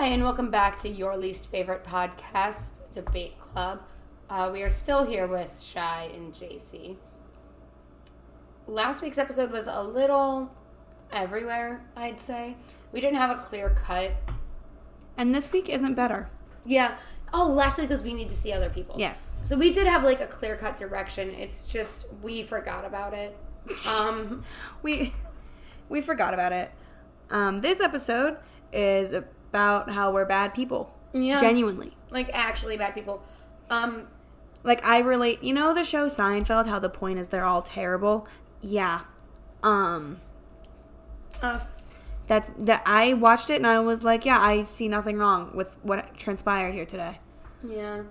Hi, and welcome back to your least favorite podcast, Debate Club. Uh, we are still here with Shy and JC. Last week's episode was a little everywhere, I'd say. We didn't have a clear cut. And this week isn't better. Yeah. Oh, last week was we need to see other people. Yes. So we did have like a clear cut direction. It's just we forgot about it. Um, We we forgot about it. Um, this episode is about how we're bad people. yeah. Genuinely. like actually bad people. Um, Like I relate you know the show Seinfeld, how the point is they're all terrible? Yeah. Um us. that's that I watched it and I was like, yeah, I see nothing wrong with what transpired here today. Yeah.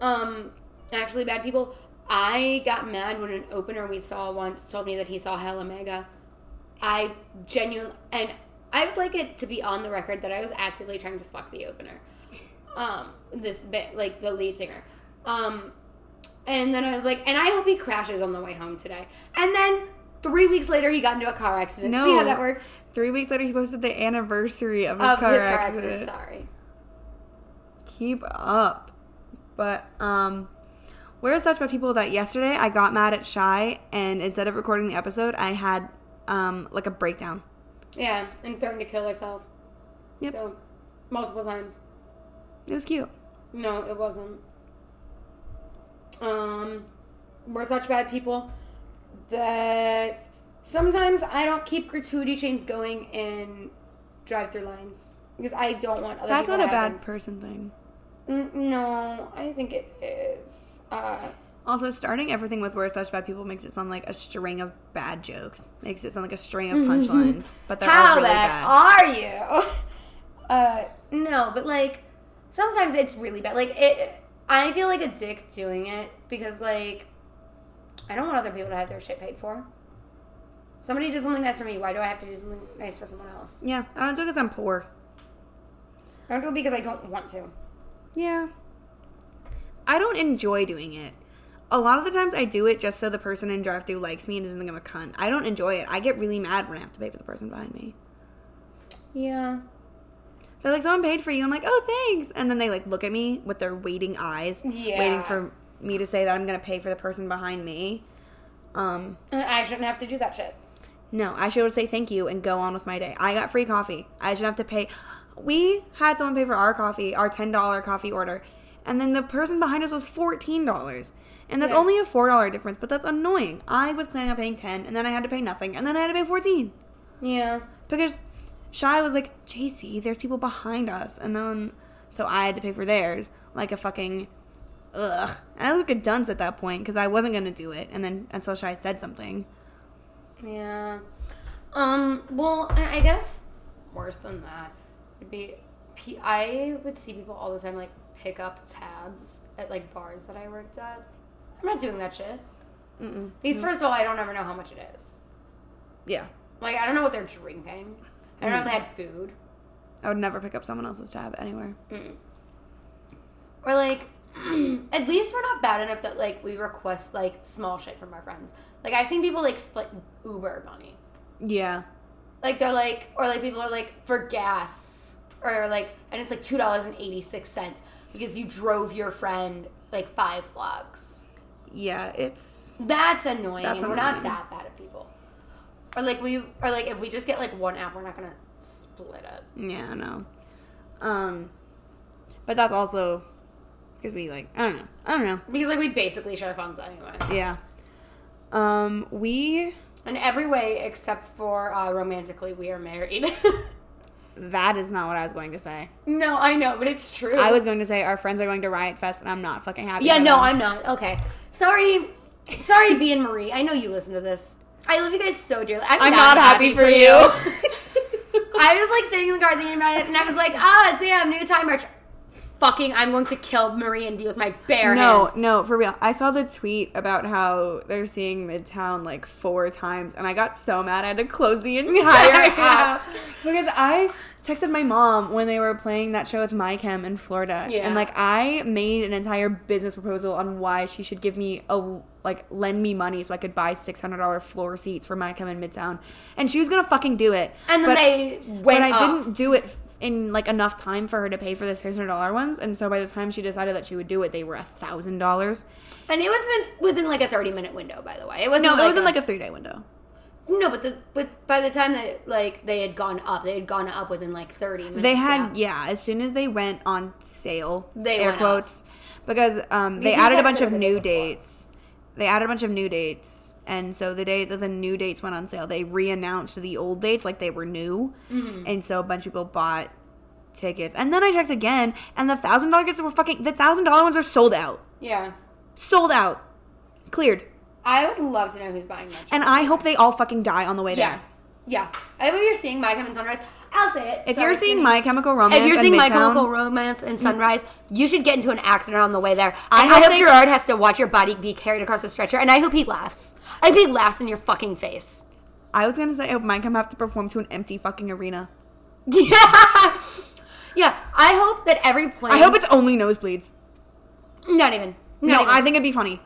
Um, actually, bad people. I got mad when an opener we saw once told me that he saw Hella Mega. I genuinely, and I would like it to be on the record that I was actively trying to fuck the opener. Um, this bit, like the lead singer. Um, and then I was like, and I hope he crashes on the way home today. And then three weeks later, he got into a car accident. No. See how that works? Three weeks later he posted the anniversary of his, Of car, his car accident. accident. Sorry. Keep up. But um we're such bad people that yesterday I got mad at Shy and instead of recording the episode I had um like a breakdown. Yeah, and threatened to kill herself. Yep. So, multiple times. It was cute. No, it wasn't. Um, we're such bad people that sometimes I don't keep gratuity chains going in drive-through lines because I don't want other That's not a bad things. person thing. Mm, no, I think it is. Uh, Also, starting everything with "we're such bad people" makes it sound like a string of bad jokes. Makes it sound like a string of punchlines, but they're how all really bad, How bad. are you? uh, no, but like sometimes it's really bad. Like it, I feel like a dick doing it because like I don't want other people to have their shit paid for. Somebody did something nice for me. Why do I have to do something nice for someone else? Yeah, I don't do it because I'm poor. I don't do it because I don't want to. Yeah, I don't enjoy doing it. A lot of the times I do it just so the person in drive-through likes me and doesn't think I'm a cunt. I don't enjoy it. I get really mad when I have to pay for the person behind me. Yeah. They're like, someone paid for you. I'm like, oh, thanks. And then they like look at me with their waiting eyes, Yeah. waiting for me to say that I'm gonna pay for the person behind me. Um, I shouldn't have to do that shit. no, I should be able to say thank you and go on with my day. I got free coffee. I shouldn't have to pay. We had someone pay for our coffee, our ten dollar coffee order, and then the person behind us was fourteen dollars. And that's Yeah. only a four dollar difference, but that's annoying. I was planning on paying ten, and then I had to pay nothing, and then I had to pay fourteen Yeah. because Shy was like, JC, there's people behind us. And then, so I had to pay for theirs. Like a fucking, ugh. And I was like a dunce at that point because I wasn't going to do it. And then until Shy said something. Yeah. Um, well, I guess worse than that would be I would see people all the time like pick up tabs at like bars that I worked at. I'm not doing that shit. Mm-mm. Because mm. first of all, I don't ever know how much it is. Yeah. Like I don't know what they're drinking. I don't know if they had food. I would never pick up someone else's tab anywhere. Or like at least we're not bad enough that like we request like small shit from our friends. Like I've seen people like split Uber money. Yeah. Like they're like, or like people are like for gas, or like, and it's like two dollars and eighty six cents because you drove your friend like five blocks. Yeah, it's. That's annoying. That's and we're not that bad at people. Or like we, or like if we just get like one app, we're not gonna split it. Yeah, I know. Um, but that's also because we like I don't know. I don't know. Because like we basically share phones anyway, Yeah. Um, we in every way except for uh, romantically, we are married. that is not what I was going to say. no, I know, but it's true. I was going to say our friends are going to Riot Fest, and I'm not fucking happy. Yeah, no, them. I'm not. Okay. Sorry. Sorry, B and Marie. I know you listen to this. I love you guys so dearly. I'm, I'm not happy for you. I was like sitting in the car thinking about it, and I was like, ah, damn, new time march. Fucking, I'm going to kill Marie and B with my bare No, hands. no, no, for real. I saw the tweet about how they're seeing Midtown like four times, and I got so mad I had to close the entire app because I texted my mom when they were playing that show with My Chem in Florida, Yeah. and like I made an entire business proposal on why she should give me a like lend me money so I could buy six hundred dollar floor seats for My Chem in Midtown, and she was gonna fucking do it, And then But- they went but I up. didn't do it in like enough time for her to pay for the six hundred dollar ones, and so by the time she decided that she would do it, they were a thousand dollars. And it was within like a thirty minute window, by the way. It wasn't. No, like it wasn't a, like a three day window. No, but the but by the time that like they had gone up, they had gone up within like thirty minutes. They had yeah. As soon as they went on sale, They air quotes, because um, they added a bunch of new dates. They added a bunch of new dates, and so the day that the new dates went on sale, they re-announced the old dates like they were new, Mm-hmm. and so a bunch of people bought tickets. And then I checked again, and the thousand dollar tickets were fucking the thousand dollar ones are sold out, Yeah, sold out, cleared. I would love to know who's buying that. And I hope they all fucking die on the way yeah, there. yeah. I hope you're seeing My Chemical Sunrise. I'll say it. If Sorry, you're seeing My Chemical Romance, If you're seeing My Chemical Romance and mm. Sunrise, you should get into an accident on the way there. I I, hope hope Gerard has to watch your body be carried across the stretcher, and I hope he laughs. I hope he laughs in your fucking face. I was gonna say I hope My Chem have to perform to an empty fucking arena. Yeah, yeah. I hope that every plane. I hope it's only nosebleeds. not even. No, even. I think it'd be funny.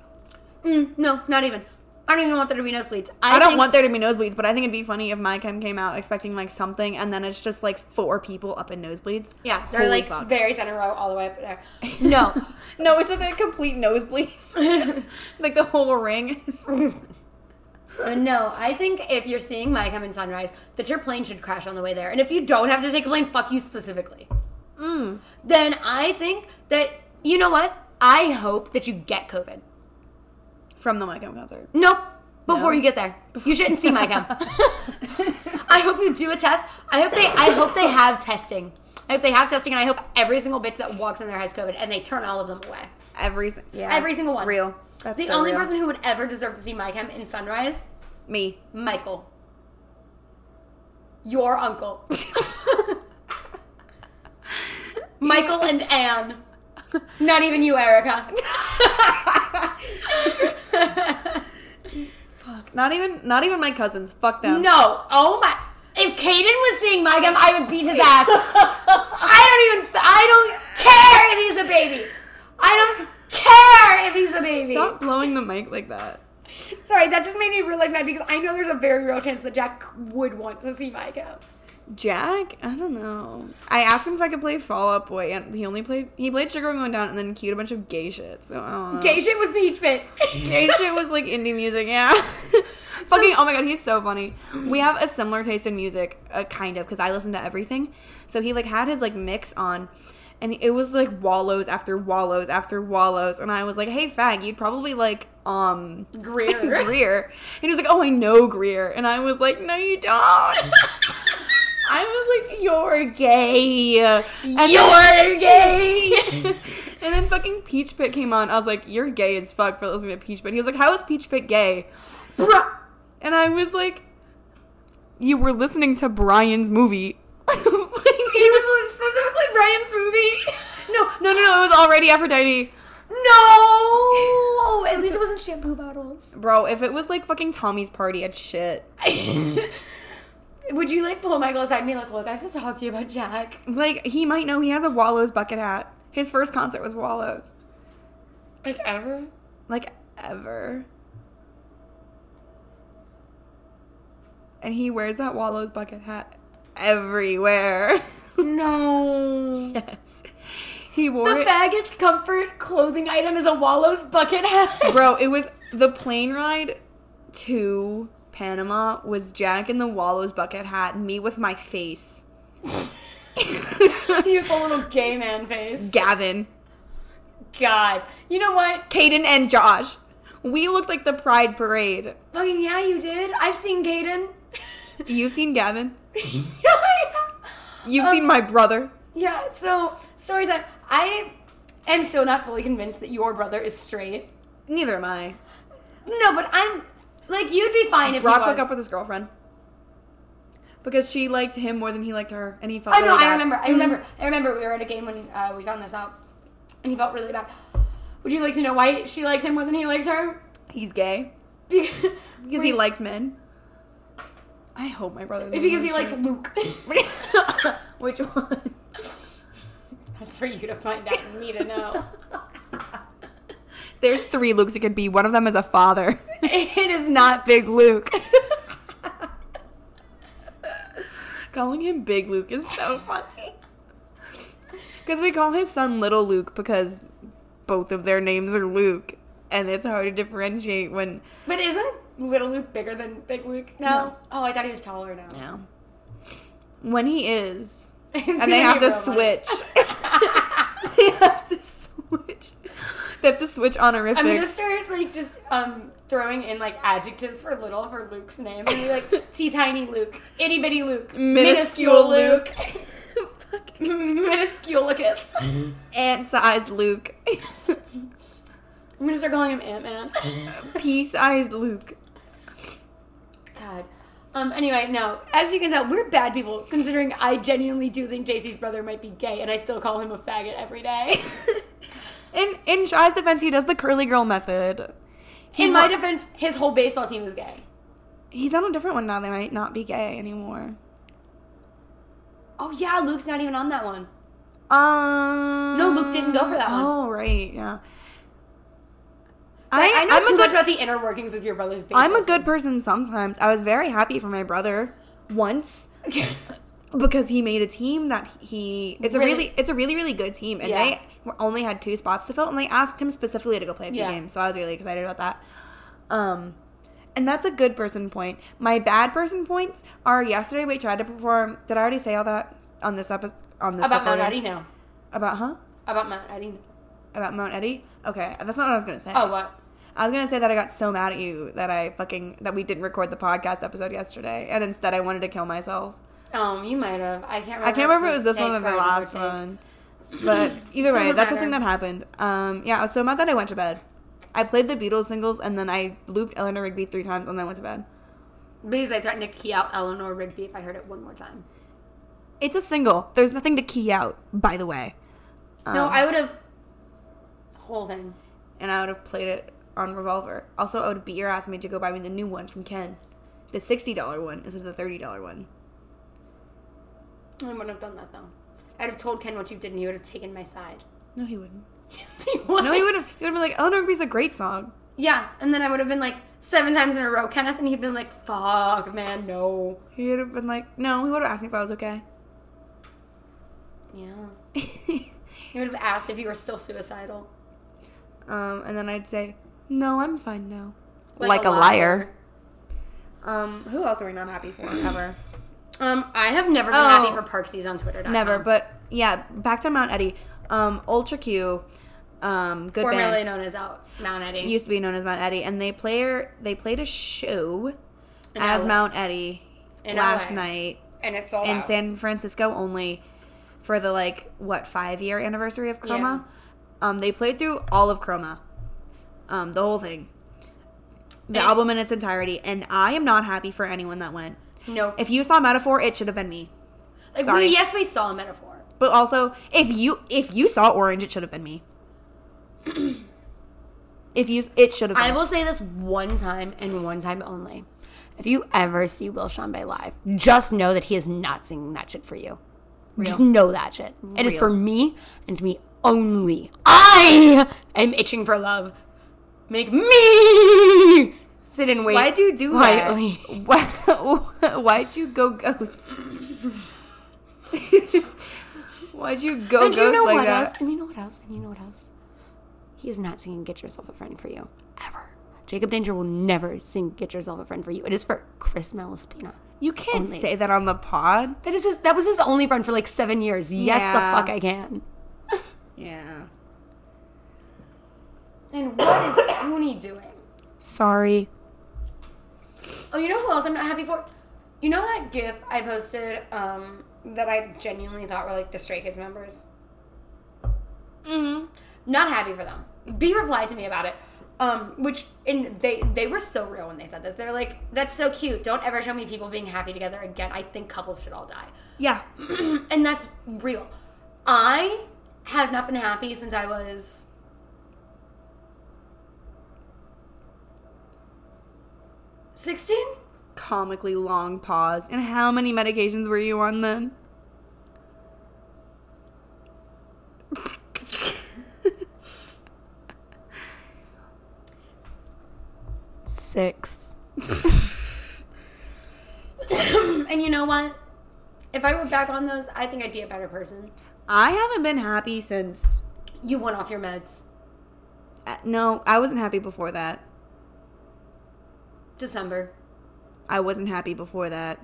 Mm, no, not even. I don't even want there to be nosebleeds. I, don't think- want there to be nosebleeds, but I think it'd be funny if My Chem came out expecting like something, and then it's just like four people up in nosebleeds. Yeah, they're Holy like fuck. very center row all the way up there. No. No, it's just a complete nosebleed. like the whole ring. is- Uh, no, I think if you're seeing My Chem in Sunrise, that your plane should crash on the way there. And if you don't have to take a plane, fuck you specifically. Mm. Then I think that, you know what? I hope that you get COVID. From the My Chem concert. Nope. Before No? you get there. You shouldn't see My Chem. I hope you do a test. I hope they I hope they have testing. I hope they have testing and I hope every single bitch that walks in there has COVID and they turn all of them away. Every yeah, Every single one. Real. That's the so only real. person who would ever deserve to see My Chem in Sunrise, me. Michael. Your uncle. Michael and Anne. Not even you, Erica. Fuck. Not even not even my cousins. Fuck them. no. Oh my. If Caden was seeing My Chem, I would beat his ass. I don't even. I don't care if he's a baby. I don't care if he's a baby. Stop blowing the mic like that. Sorry, that just made me real like mad because I know there's a very real chance that Jack would want to see My Chem. Jack, I don't know. I asked him if I could play Fall Out Boy, and he only played he played Sugar Going Down, and then cued a bunch of gay shit. So I don't know. Gay shit was Peach Pit. gay shit was like indie music, yeah. Fucking, oh my god, he's so funny. We have a similar taste in music, uh, kind of, because I listen to everything. So he like had his like mix on, and it was like wallows after wallows after wallows, and I was like, hey fag, you'd probably like um Greer. Greer, and he was like, oh I know Greer, and I was like, no you don't. I was like, you're gay. And You're gay. and then fucking Peach Pit came on. I was like, you're gay as fuck for listening to Peach Pit. He was like, how is Peach Pit gay? Bruh. And I was like, you were listening to Brian's movie. he was specifically Brian's movie. no, no, no, no. It was Alrighty Aphrodite. No. At least it wasn't shampoo bottles. Bro, if it was like fucking Tommy's party, I'd shit. Would you like pull Michael aside and be like, "Look, I have to talk to you about Jack." Like, he might know he has a Wallows bucket hat. His first concert was Wallows. Like ever? Like, ever. And he wears that Wallows bucket hat everywhere. No. yes. He wore it. The it. faggot's comfort clothing item is a Wallows bucket hat. Bro, it was the plane ride to Panama was Jack in the Wallows bucket hat, me with my face. he was a little gay man face. Gavin, God. You know what? Caden, and Josh. We looked like the Pride Parade. Fucking yeah, you did. I've seen Caden. You've seen Gavin. yeah. You've Um, seen my brother. Yeah, so story time. I am still not fully convinced that your brother is straight. Neither am I. No, but I'm like you'd be fine if Brock he was. broke up with his girlfriend because she liked him more than he liked her, and he felt. I know. really I bad. remember. I remember. I remember. We were at a game when uh, we found this out, and he felt really bad. Would you like to know why she liked him more than he likes her? He's gay Because, because he likes men. I hope my brother's because he likes. Luke. Which one? That's for you to find out and me to know. There's three Lukes it could be. One of them is a father. it is not Big Luke. Calling him Big Luke is so funny. Because we call his son Little Luke because both of their names are Luke, and it's hard to differentiate when. But isn't Little Luke bigger than Big Luke now? No. Oh, I thought he was taller now. Yeah. When he is, and they have to switch. they have to switch. They have to switch honorifics. I'm gonna start like just um throwing in like adjectives for little for Luke's name and be like T tiny Luke, itty bitty Luke, Minuscule Luke. minusculicus. Ant-sized Luke. I'm gonna start calling him Ant Man. Pea-sized Luke. God. Um. Anyway, no. As you can tell, we're bad people. Considering I genuinely do think JC's brother might be gay, and I still call him a faggot every day. In in Shy's defense, he does the curly girl method. He In my wa- defense, his whole baseball team is gay. he's on a different one now. They might not be gay anymore. Oh yeah, Luke's not even on that one. Um. No, Luke didn't go for that one. Oh right, yeah. I, I know I'm too a much about the inner workings of your brother's I'm a good team. person sometimes. I was very happy for my brother once because he made a team that he it's a Really? really it's a really really good team and Yeah. they only had two spots to fill and they asked him specifically to go play a few Yeah. games so i was really excited about that um and that's a good person point my bad person points are yesterday we tried to perform did i already say all that on this episode on this about Mount recording? Eddie now. about huh About Mount Eddy. about mount eddy okay that's not what i was gonna say Oh what? I was gonna say that I got so mad at you that I fucking that we didn't record the podcast episode yesterday, and instead I wanted to kill myself. Um, you might have. I can't. remember I can't remember if it was this one or the last one, but either way, Doesn't that's the thing that happened. Um, yeah, I was so mad that I went to bed. I played the Beatles singles, and then I looped Eleanor Rigby three times, and then went to bed. Because I threatened to key out Eleanor Rigby if I heard it one more time. It's a single. There's nothing to key out, by the way. no, Um, I would have. Whole thing. and I would have played it on Revolver. Also, I would have beat your ass and made you go buy me the new one from Ken. The sixty dollar one instead of the thirty dollar one. I wouldn't have done that though. I'd have told Ken what you did, and he would have taken my side. No, he wouldn't. Yes, he would. No, he would have. He would have been like, "Eleanor Rigby's a great song." Yeah, and then I would have been like seven times in a row, Kenneth, and he'd been like, "Fuck, man, no." He would have been like, "No." He would have asked me if I was okay. Yeah. He would have asked if you were still suicidal. um, and then I'd say, "No, I'm fine now." Like, a, liar. Um, who else are we not happy for ever? Um, I have never been Oh. happy for Parksies on Twitter. Never, but yeah, back to Mount Eddy. Um, Ultra Q, um, good formerly band. known as out Mount Eddy. used to be known as Mount Eddy, and they play they played a show In as LA. Mount Eddy In last LA. night and it's all in out. San Francisco only for the like what five year anniversary of Chroma. Um, they played through all of Chroma, um, the whole thing, the And- album in its entirety, and I am not happy for anyone that went. No, If you saw Metaphor, it should have been me. like sorry. we, yes, we saw a metaphor. But also, if you if you saw Orange, it should have been me. if you, it should have. Been. I will say this one time and one time only. If you ever see Will Shambe live, just know that he is not singing that shit for you. Just know that shit. It is for me and me only. I am itching for love. Make me sit and wait. Why'd you do quietly. that? Why, why'd you go ghost? why'd you go And ghost you know like what that? else? And you know what else? And you know what else? He is not singing "Get Yourself a Friend" for you ever. Jacob Danger will never sing "Get Yourself a Friend" for you. It is for Chris Malaspina. You can't Only. say that on the pod. That is his. That was his only friend for like seven years. Yes, the fuck I can. Yeah. And what is Spoonie doing? Sorry. Oh, you know who else I'm not happy for? You know that GIF I posted um, that I genuinely thought were like the Stray Kids members. Mm-hmm. Not happy for them. B replied to me about it. Um, which and they they were so real when they said this. They're like, "That's so cute. Don't ever show me people being happy together again. I think couples should all die." Yeah. and that's real. I have not been happy since I was sixteen. Comically long pause. And how many medications were you on then? Six. and you know what? If I were back on those, I think I'd be a better person. I haven't been happy since. You went off your meds. Uh, no, I wasn't happy before that. December. I wasn't happy before that.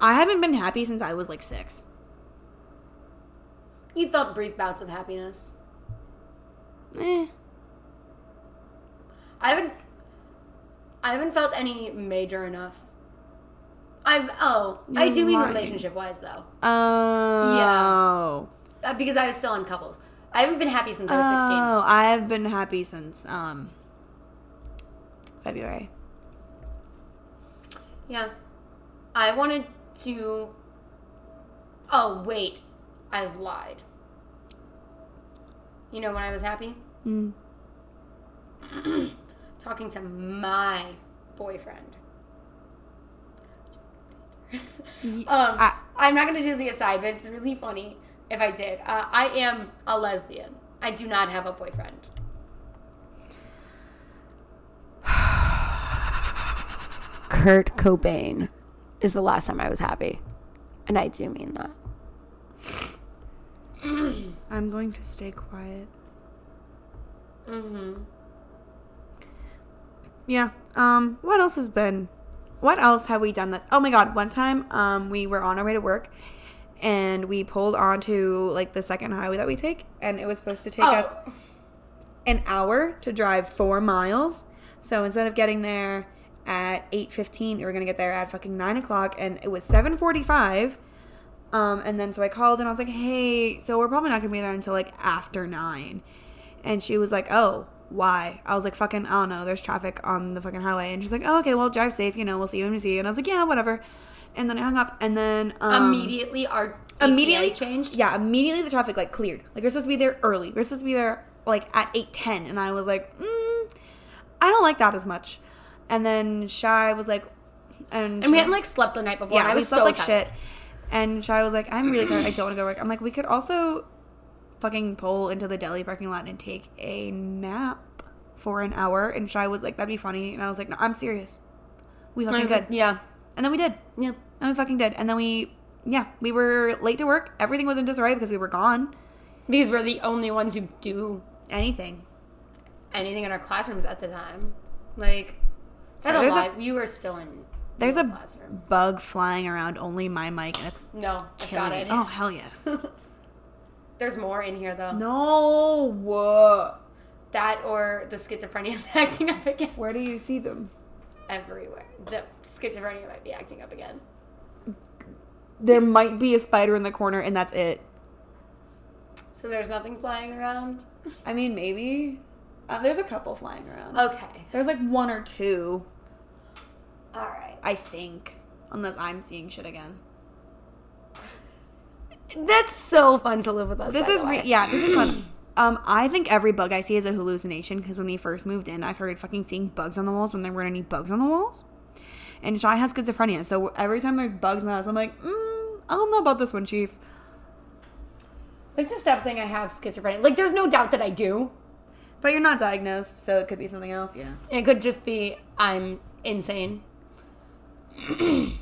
I haven't been happy since I was like six. You felt brief bouts of happiness. Eh. I haven't. I haven't felt any major enough. I've oh I do mean relationship wise though Oh. Yeah. because I was still in couples. I haven't been happy since I was sixteen. Oh, I've been happy since um February. Yeah. I wanted to. Oh, wait. I've lied. You know when I was happy? Mm. Talking to my boyfriend. um, I- I'm not going to do the aside, but it's really funny if I did. Uh, I am a lesbian. I do not have a boyfriend. Kurt Cobain is the last time I was happy. And I do mean that. I'm going to stay quiet. Mm-hmm. Yeah. Um, what else has been what else have we done that oh my god, one time um we were on our way to work and we pulled onto like the second highway that we take and it was supposed to take Oh. us an hour to drive four miles. So instead of getting there at eight fifteen, we were gonna get there at fucking nine o'clock, and it was seven forty five. Um, and then so I called and I was like, "Hey, so we're probably not gonna be there until like after nine. And she was like, "Oh, why?" I was like, "Fucking, I don't know. There's traffic on the fucking highway." And she's like, "Oh, okay. Well, drive safe. You know, we'll see you when we see you." And I was like, "Yeah, whatever." And then I hung up, and then um, immediately, our immediately immediately changed. Yeah, immediately the traffic like cleared. Like we're supposed to be there early. We're supposed to be there like at eight ten, and I was like, mm, I don't like that as much. And then Shy was like, and, And we hadn't like slept the night before. and yeah, I we was slept so like tired. shit. And Shy was like, I'm really tired. I don't want to go to work. I'm like, we could also fucking pull into the deli parking lot and take a nap for an hour. And Shy was like, that'd be funny. And I was like, no, I'm serious. We fucking could. like, yeah, And then we did. yeah. And we fucking did. And then we, yeah, we were late to work. Everything was in disarray because we were gone. Because we're the only ones who do Anything. anything in our classrooms at the time. Like, that's a There's a- you were still in There's a classroom. bug flying around only my mic, and it's No, I killing it. Oh hell yes. There's more in here though. no. What? That or the schizophrenia is acting up again. Where do you see them? Everywhere. The schizophrenia might be acting up again. There might be a spider in the corner, and that's it. So there's nothing flying around. I mean, maybe. Uh, there's a couple flying around. Okay. There's like one or two, All right. I think, unless I'm seeing shit again. That's so fun to live with us. This is re- yeah, this is fun. Um, I think every bug I see is a hallucination because when we first moved in, I started fucking seeing bugs on the walls when there weren't any bugs on the walls. And Shy has schizophrenia, so every time there's bugs in the house, I'm like, mm, I don't know about this one, Chief. Have to stop saying I have schizophrenia. Like, there's no doubt that I do. But you're not diagnosed, so it could be something else. Yeah. It could just be I'm insane.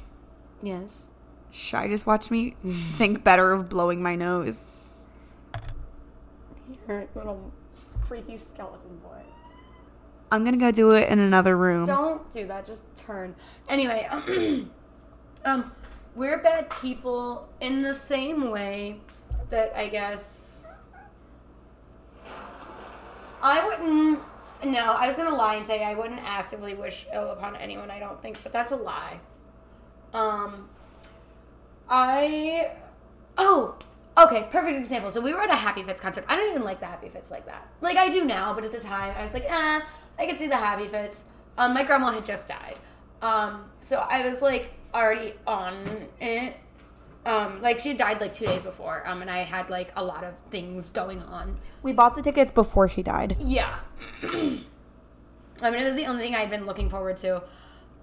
yes. Shy just watched me think better of blowing my nose. Your little freaky skeleton boy. I'm gonna go do it in another room. Don't do that. Just turn. Anyway, um, we're bad people in the same way that I guess I wouldn't. No, I was gonna lie and say I wouldn't actively wish ill upon anyone. I don't think, but that's a lie. Um, I. Oh, okay. Perfect example. So we were at a Happy Fits concert. I don't even like the Happy Fits like that. Like I do now, but at the time I was like, eh, I could see the Happy Fits. Um, my grandma had just died. Um, so I was like already on it. Um, like she had died like two days before. Um, and I had like a lot of things going on. We bought the tickets before she died. Yeah. I mean, it was the only thing I'd been looking forward to.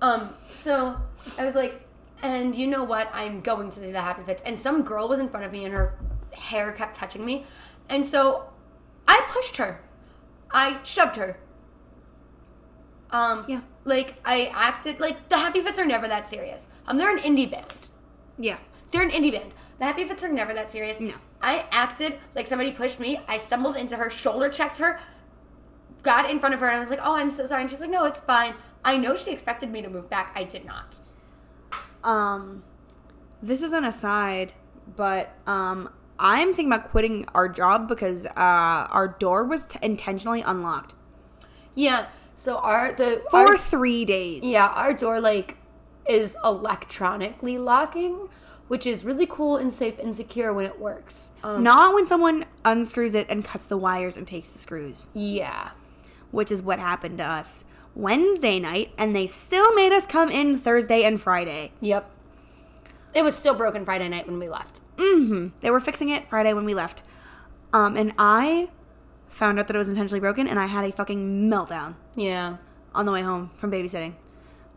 Um, so I was like, and you know what? I'm going to see the Happy Fits. And some girl was in front of me and her hair kept touching me. And so I pushed her. I shoved her. Um, Yeah. Like, I acted like the Happy Fits are never that serious. Um, they're an indie band. Yeah. They're an indie band. The happy fits are never that serious. No. I acted like somebody pushed me. I stumbled into her, shoulder checked her, got in front of her, and I was like, "Oh, I'm so sorry." And she's like, "No, it's fine." I know she expected me to move back. I did not. Um, this is an aside, but um, I'm thinking about quitting our job because uh, our door was t- intentionally unlocked Yeah. So our the for our- three days. yeah our door like is electronically locking, which is really cool and safe and secure when it works. Um, Not when someone unscrews it and cuts the wires and takes the screws, yeah. which is what happened to us Wednesday night, and they still made us come in Thursday and Friday. Yep. It was still broken Friday night when we left. hmm They were fixing it Friday when we left. Um, and I found out that it was intentionally broken, and I had a fucking meltdown Yeah. on the way home from babysitting.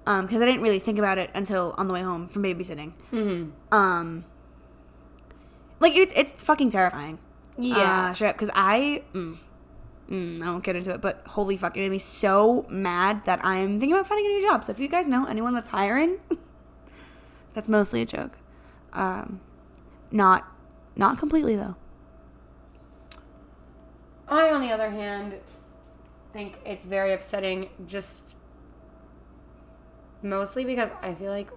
Um, because I didn't really think about it until on the way home from babysitting. Mm-hmm. Um, like it's it's fucking terrifying. Yeah. uh, straight up. Because I, mm, mm, I won't get into it, but holy fuck, it made me so mad that I'm thinking about finding a new job. So if you guys know anyone that's hiring, that's mostly a joke. Um, not not completely though. I, on the other hand, think it's very upsetting just mostly because I feel like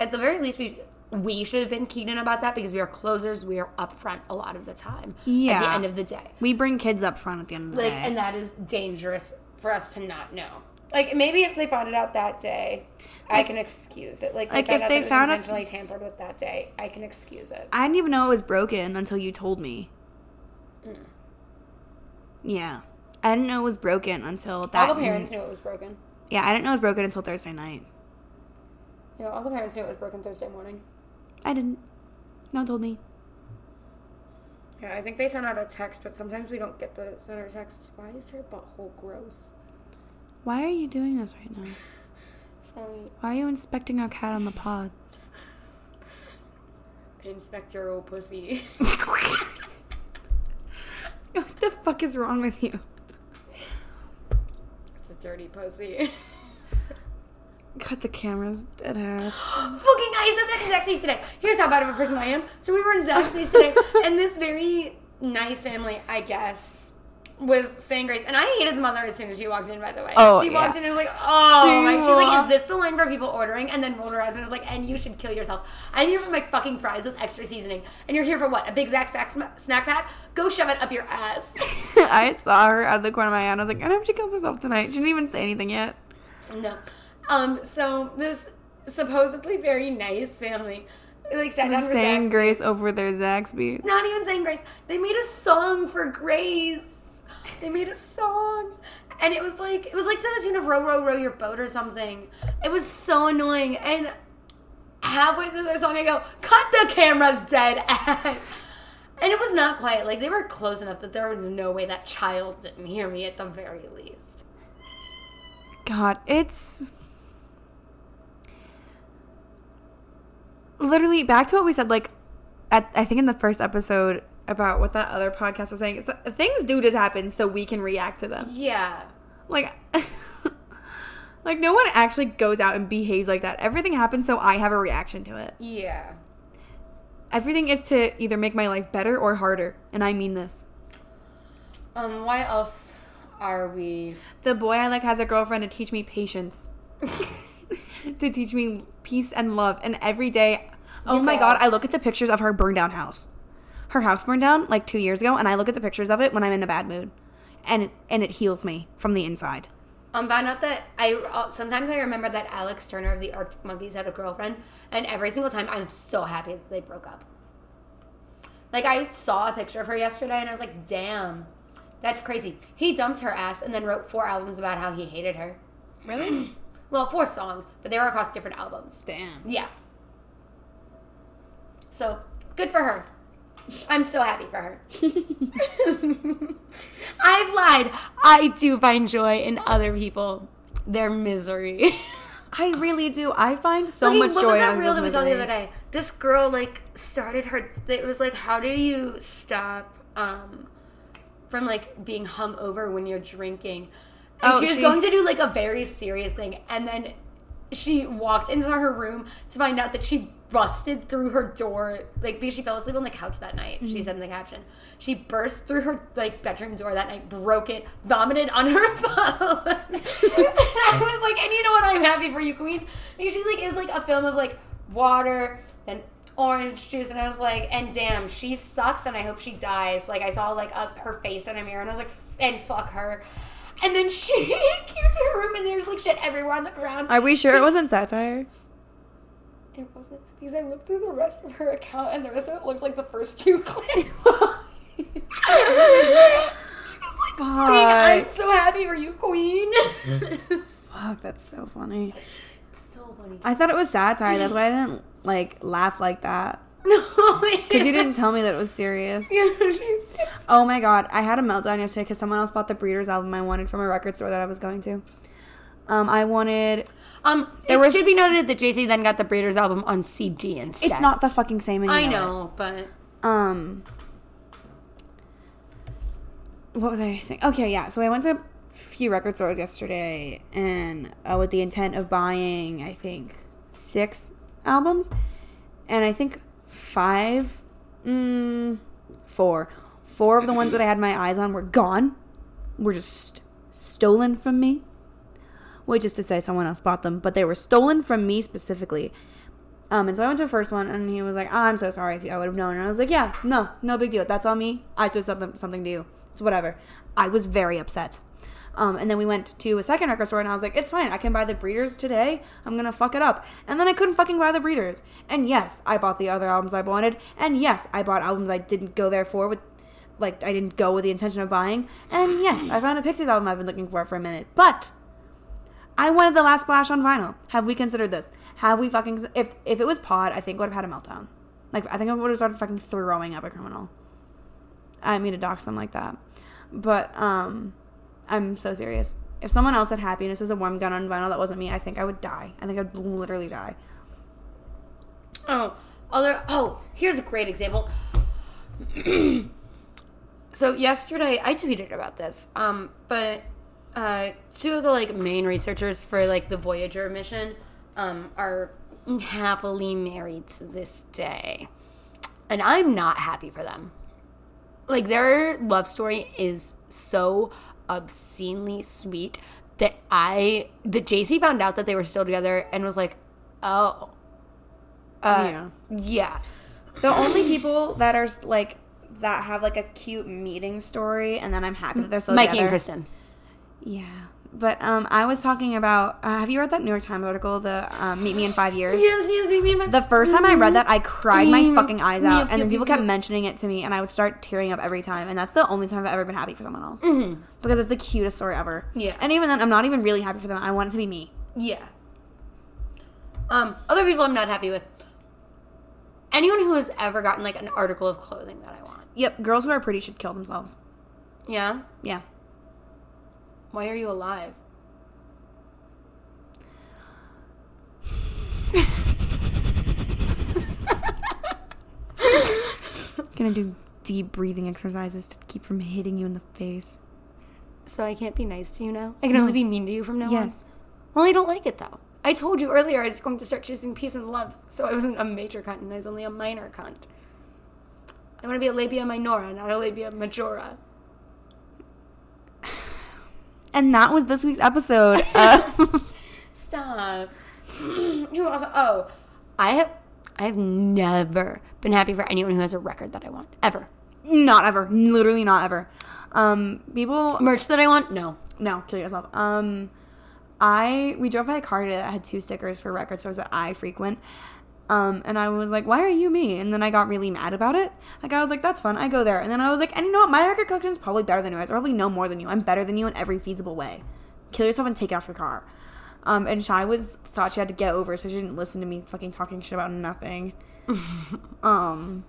at the very least we we should have been keen in about that because we are closers, we are upfront a lot of the time. Yeah. At the end of the day. We bring kids up front at the end of the Like day. and that is dangerous for us to not know. Like maybe if they found it out that day, I can excuse it. Like, like, they found if they it found intentionally tampered with that day, I can excuse it. I didn't even know it was broken until you told me. Mm. Yeah. I didn't know it was broken until that. all the parents knew it was broken. Yeah, I didn't know it was broken until Thursday night. Yeah, all the parents knew it was broken Thursday morning. I didn't. No one told me. Yeah, I think they sent out a text, but sometimes we don't get the send our texts. Why is her butthole gross? Why are you doing this right now? Sorry, Why are you inspecting our cat on the pod? Inspector old pussy. what the fuck is wrong with you? Dirty pussy. Cut the cameras, dead ass. Fucking, I said that in Zaxby's today. Here's how bad of a person I am. So we were in Zaxby's today, and this very nice family, I guess, was saying grace. And I hated the mother as soon as she walked in, by the way. Oh, she walked yeah. in and was like, oh, She. She's like, is this the line for people ordering? And then rolled her eyes and was like, and you should kill yourself. I'm here for my fucking fries with extra seasoning. And you're here for what? A big Zax snack, snack pack? Go shove it up your ass. I saw her out of the corner of my eye and I was like, I hope she kills herself tonight. She didn't even say anything yet. No. Um, so this supposedly very nice family like sat down Saying grace over their Zaxby. Not even saying grace. They made a song for Grace. They made a song. And it was like it was like to the tune of row row row your boat or something. It was so annoying. And halfway through their song I go, cut the cameras dead ass. And it was not quiet. Like they were close enough that there was no way that child didn't hear me at the very least. God, it's literally back to what we said. Like, at I think in the first episode about what that other podcast was saying. It's, things do just happen so we can react to them. Yeah. Like, like no one actually goes out and behaves like that. Everything happens so I have a reaction to it. Yeah. Everything is to either make my life better or harder, and I mean this. Um, why else are we The boy I like has a girlfriend to teach me patience. to teach me peace and love. And every day, oh You my go. god, I look at the pictures of her burned down house. Her house burned down like two years ago, and I look at the pictures of it when I'm in a bad mood, and it, and it heals me from the inside. Um, found out that I uh, sometimes I remember that Alex Turner of the Arctic Monkeys had a girlfriend, and every single time I'm so happy that they broke up. Like I saw a picture of her yesterday, and I was like, "Damn, that's crazy." He dumped her ass and then wrote four albums about how he hated her. Really? Well, four songs, but they were across different albums. Damn. Yeah. So good for her. I'm so happy for her. I've lied. I do find joy in other people, their misery. I really do. I find so Fucking- much what joy was in that reel that people's saw the other day? This girl like started her. It was like, how do you stop um, from like being hung over when you're drinking? And Oh, she was she- going to do like a very serious thing, and then she walked into her room to find out that she busted through her door, like because she fell asleep on the couch that night. She mm-hmm. said in the caption, she burst through her like bedroom door that night, broke it, vomited on her phone. and I was like, and you know what? I'm happy for you, Queen. Because she's like, it was like a film of like water, then orange juice, and I was like, and damn, she sucks, and I hope she dies. Like I saw like up her face in a mirror, and I was like, and fuck her. And then she came to her room, and there's like shit everywhere on the ground. Are we sure it wasn't satire? It wasn't because I looked through the rest of her account and the rest of it looks like the first two clips. it's like, Queen, I'm so happy for you, Queen. Fuck, that's so funny. it's so funny. I thought it was satire. That's why I didn't like laugh like that. No, Because you didn't tell me that it was serious. Yeah, she's Oh my god, I had a meltdown yesterday because someone else bought the Breeders album I wanted from a record store that I was going to. Um, I wanted. um. There it was- should be noted that JC then got the Breeders album on CD instead. It's not the fucking same. Anymore. I know, but Um. What was I saying? Okay, yeah. So I went to a few record stores yesterday, and uh, with the intent of buying, I think six albums, and I think five, mm, four, four of the ones that I had my eyes on were gone, were just stolen from me. Which is to say, someone else bought them, but they were stolen from me specifically. Um, and so I went to the first one, and he was like, oh, "I'm so sorry if you, I would have known." And I was like, "Yeah, no, no big deal. That's on me. I should said something to you. It's whatever." I was very upset. Um, and then we went to a second record store, and I was like, "It's fine. I can buy the Breeders today. I'm gonna fuck it up." And then I couldn't fucking buy the Breeders. And yes, I bought the other albums I wanted. And yes, I bought albums I didn't go there for with, like, I didn't go with the intention of buying. And yes, I found a Pixies album I've been looking for for a minute. But I wanted the last splash on vinyl. Have we considered this? Have we fucking if if it was Pod, I think would have had a meltdown. Like I think I would have started fucking throwing up a criminal. I mean to dox them like that, but um, I'm so serious. If someone else had happiness as a warm gun on vinyl that wasn't me, I think I would die. I think I'd literally die. Oh, other. Oh, here's a great example. so yesterday, I tweeted about this. Um, but uh, two of the like main researchers for like the Voyager mission um, are happily married to this day, and I'm not happy for them. Like their love story is so obscenely sweet that I that JC found out that they were still together and was like, oh. Uh, Yeah. yeah. The only people that are like that have like a cute meeting story, and then I'm happy that they're still Mikey together. and Kristen. Yeah. But um, I was talking about. Uh, have you read that New York Times article, the um, "Meet Me in Five Years"? Yes, yes, me, me and my The first time I read that, I cried my Mm. fucking eyes out, and then people kept mentioning it to me, and I would start tearing up every time. And that's the only time I've ever been happy for someone else because it's the cutest story ever. Yeah. And even then, I'm not even really happy for them. I want it to be me. Yeah. Um, other people I'm not happy with. Anyone who has ever gotten like an article of clothing that I want. Yep. Girls who are pretty should kill themselves. Yeah. Yeah. Why are you alive? Gonna do deep breathing exercises to keep from hitting you in the face. So I can't be nice to you now. I can only be mean to you from now Yes. on. Yes. Well, I don't like it though. I told you earlier I was going to start choosing peace and love, so I wasn't a major cunt and I was only a minor cunt. I want to be a labia minora, not a labia majora. And that was this week's episode. of Stop. who else? Oh, I have. I have never been happy for anyone who has a record that I want ever. not ever. Literally not ever. Um, people Merch that I want? No. No, kill yourself. Um, I we drove by a car today that had two stickers for record stores that I frequent. Um, and I was like, "Why are you me?" And then I got really mad about it. Like I was like, "That's fun. I go there." And then I was like, "And you know what? My record collection is probably better than yours. I probably know more than you. I'm better than you in every feasible way. Kill yourself and take it off your car." Um, and Shy was thought she had to get over, so she didn't listen to me fucking talking shit about nothing. um,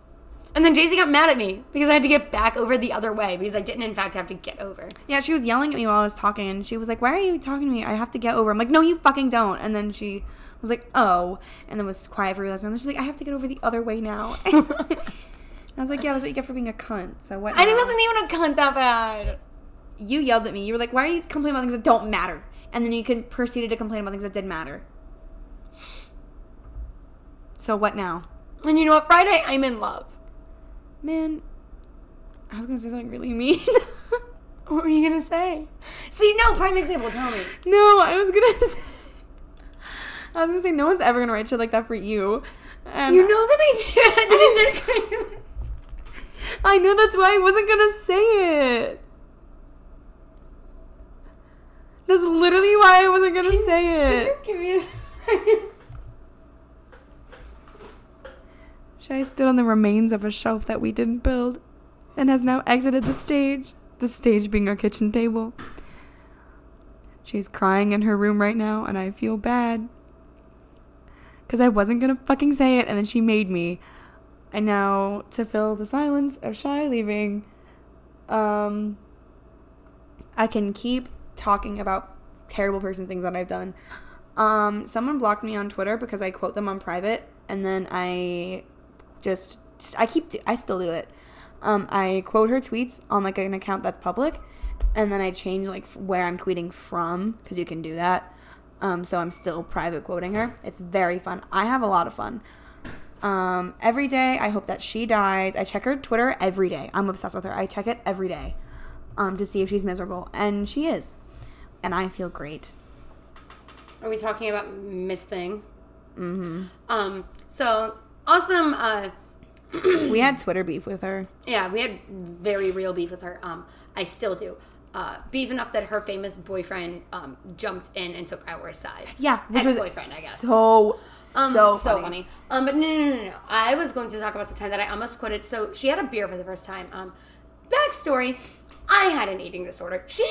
And then JC got mad at me because I had to get back over the other way because I didn't, in fact, have to get over. Yeah, she was yelling at me while I was talking, and she was like, "Why are you talking to me? I have to get over." I'm like, "No, you fucking don't." And then she was like, "Oh," and then was quiet for a little. And then she's like, "I have to get over the other way now." and I was like, "Yeah, that's what you get for being a cunt." So what? I now?" wasn't even a cunt that bad. You yelled at me. You were like, "Why are you complaining about things that don't matter?" And then you can proceeded to complain about things that did matter. So what now? And you know what? Friday, I'm in love. Man, I was gonna say something really mean. What were you gonna say? See, no, prime example. Tell me. no, I was gonna say. I was gonna say no one's ever gonna write shit like that for you. And You know that I did. I crying. I know that's why I wasn't gonna say it. That's literally why I wasn't gonna say it. Give me a second. Shy stood on the remains of a shelf that we didn't build and has now exited the stage. The stage being our kitchen table. She's crying in her room right now, and I feel bad. Because I wasn't gonna fucking say it, and then she made me. And now, to fill the silence of shy leaving, um, I can keep talking about terrible person things that I've done. Um, someone blocked me on Twitter because I quote them on private, and then I just, just I keep I still do it. Um, I quote her tweets on like an account that's public, and then I change like where I'm tweeting from because you can do that. Um, so I'm still private quoting her. It's very fun. I have a lot of fun. Um, every day, I hope that she dies. I check her Twitter every day. I'm obsessed with her. I check it every day um, to see if she's miserable, and she is, and I feel great. Are we talking about Miss Thing? Mm-hmm. Um. So awesome. Uh. we had Twitter beef with her. Yeah, we had very real beef with her. Um. I still do. Uh, beef enough that her famous boyfriend um, jumped in and took our side. Yeah, which was Ex-boyfriend, I guess. So Um, so so funny. funny. Um, but no, no, no, no, no. I was going to talk about the time that I almost quitted. So she had a beer for the first time. Um, backstory: I had an eating disorder. She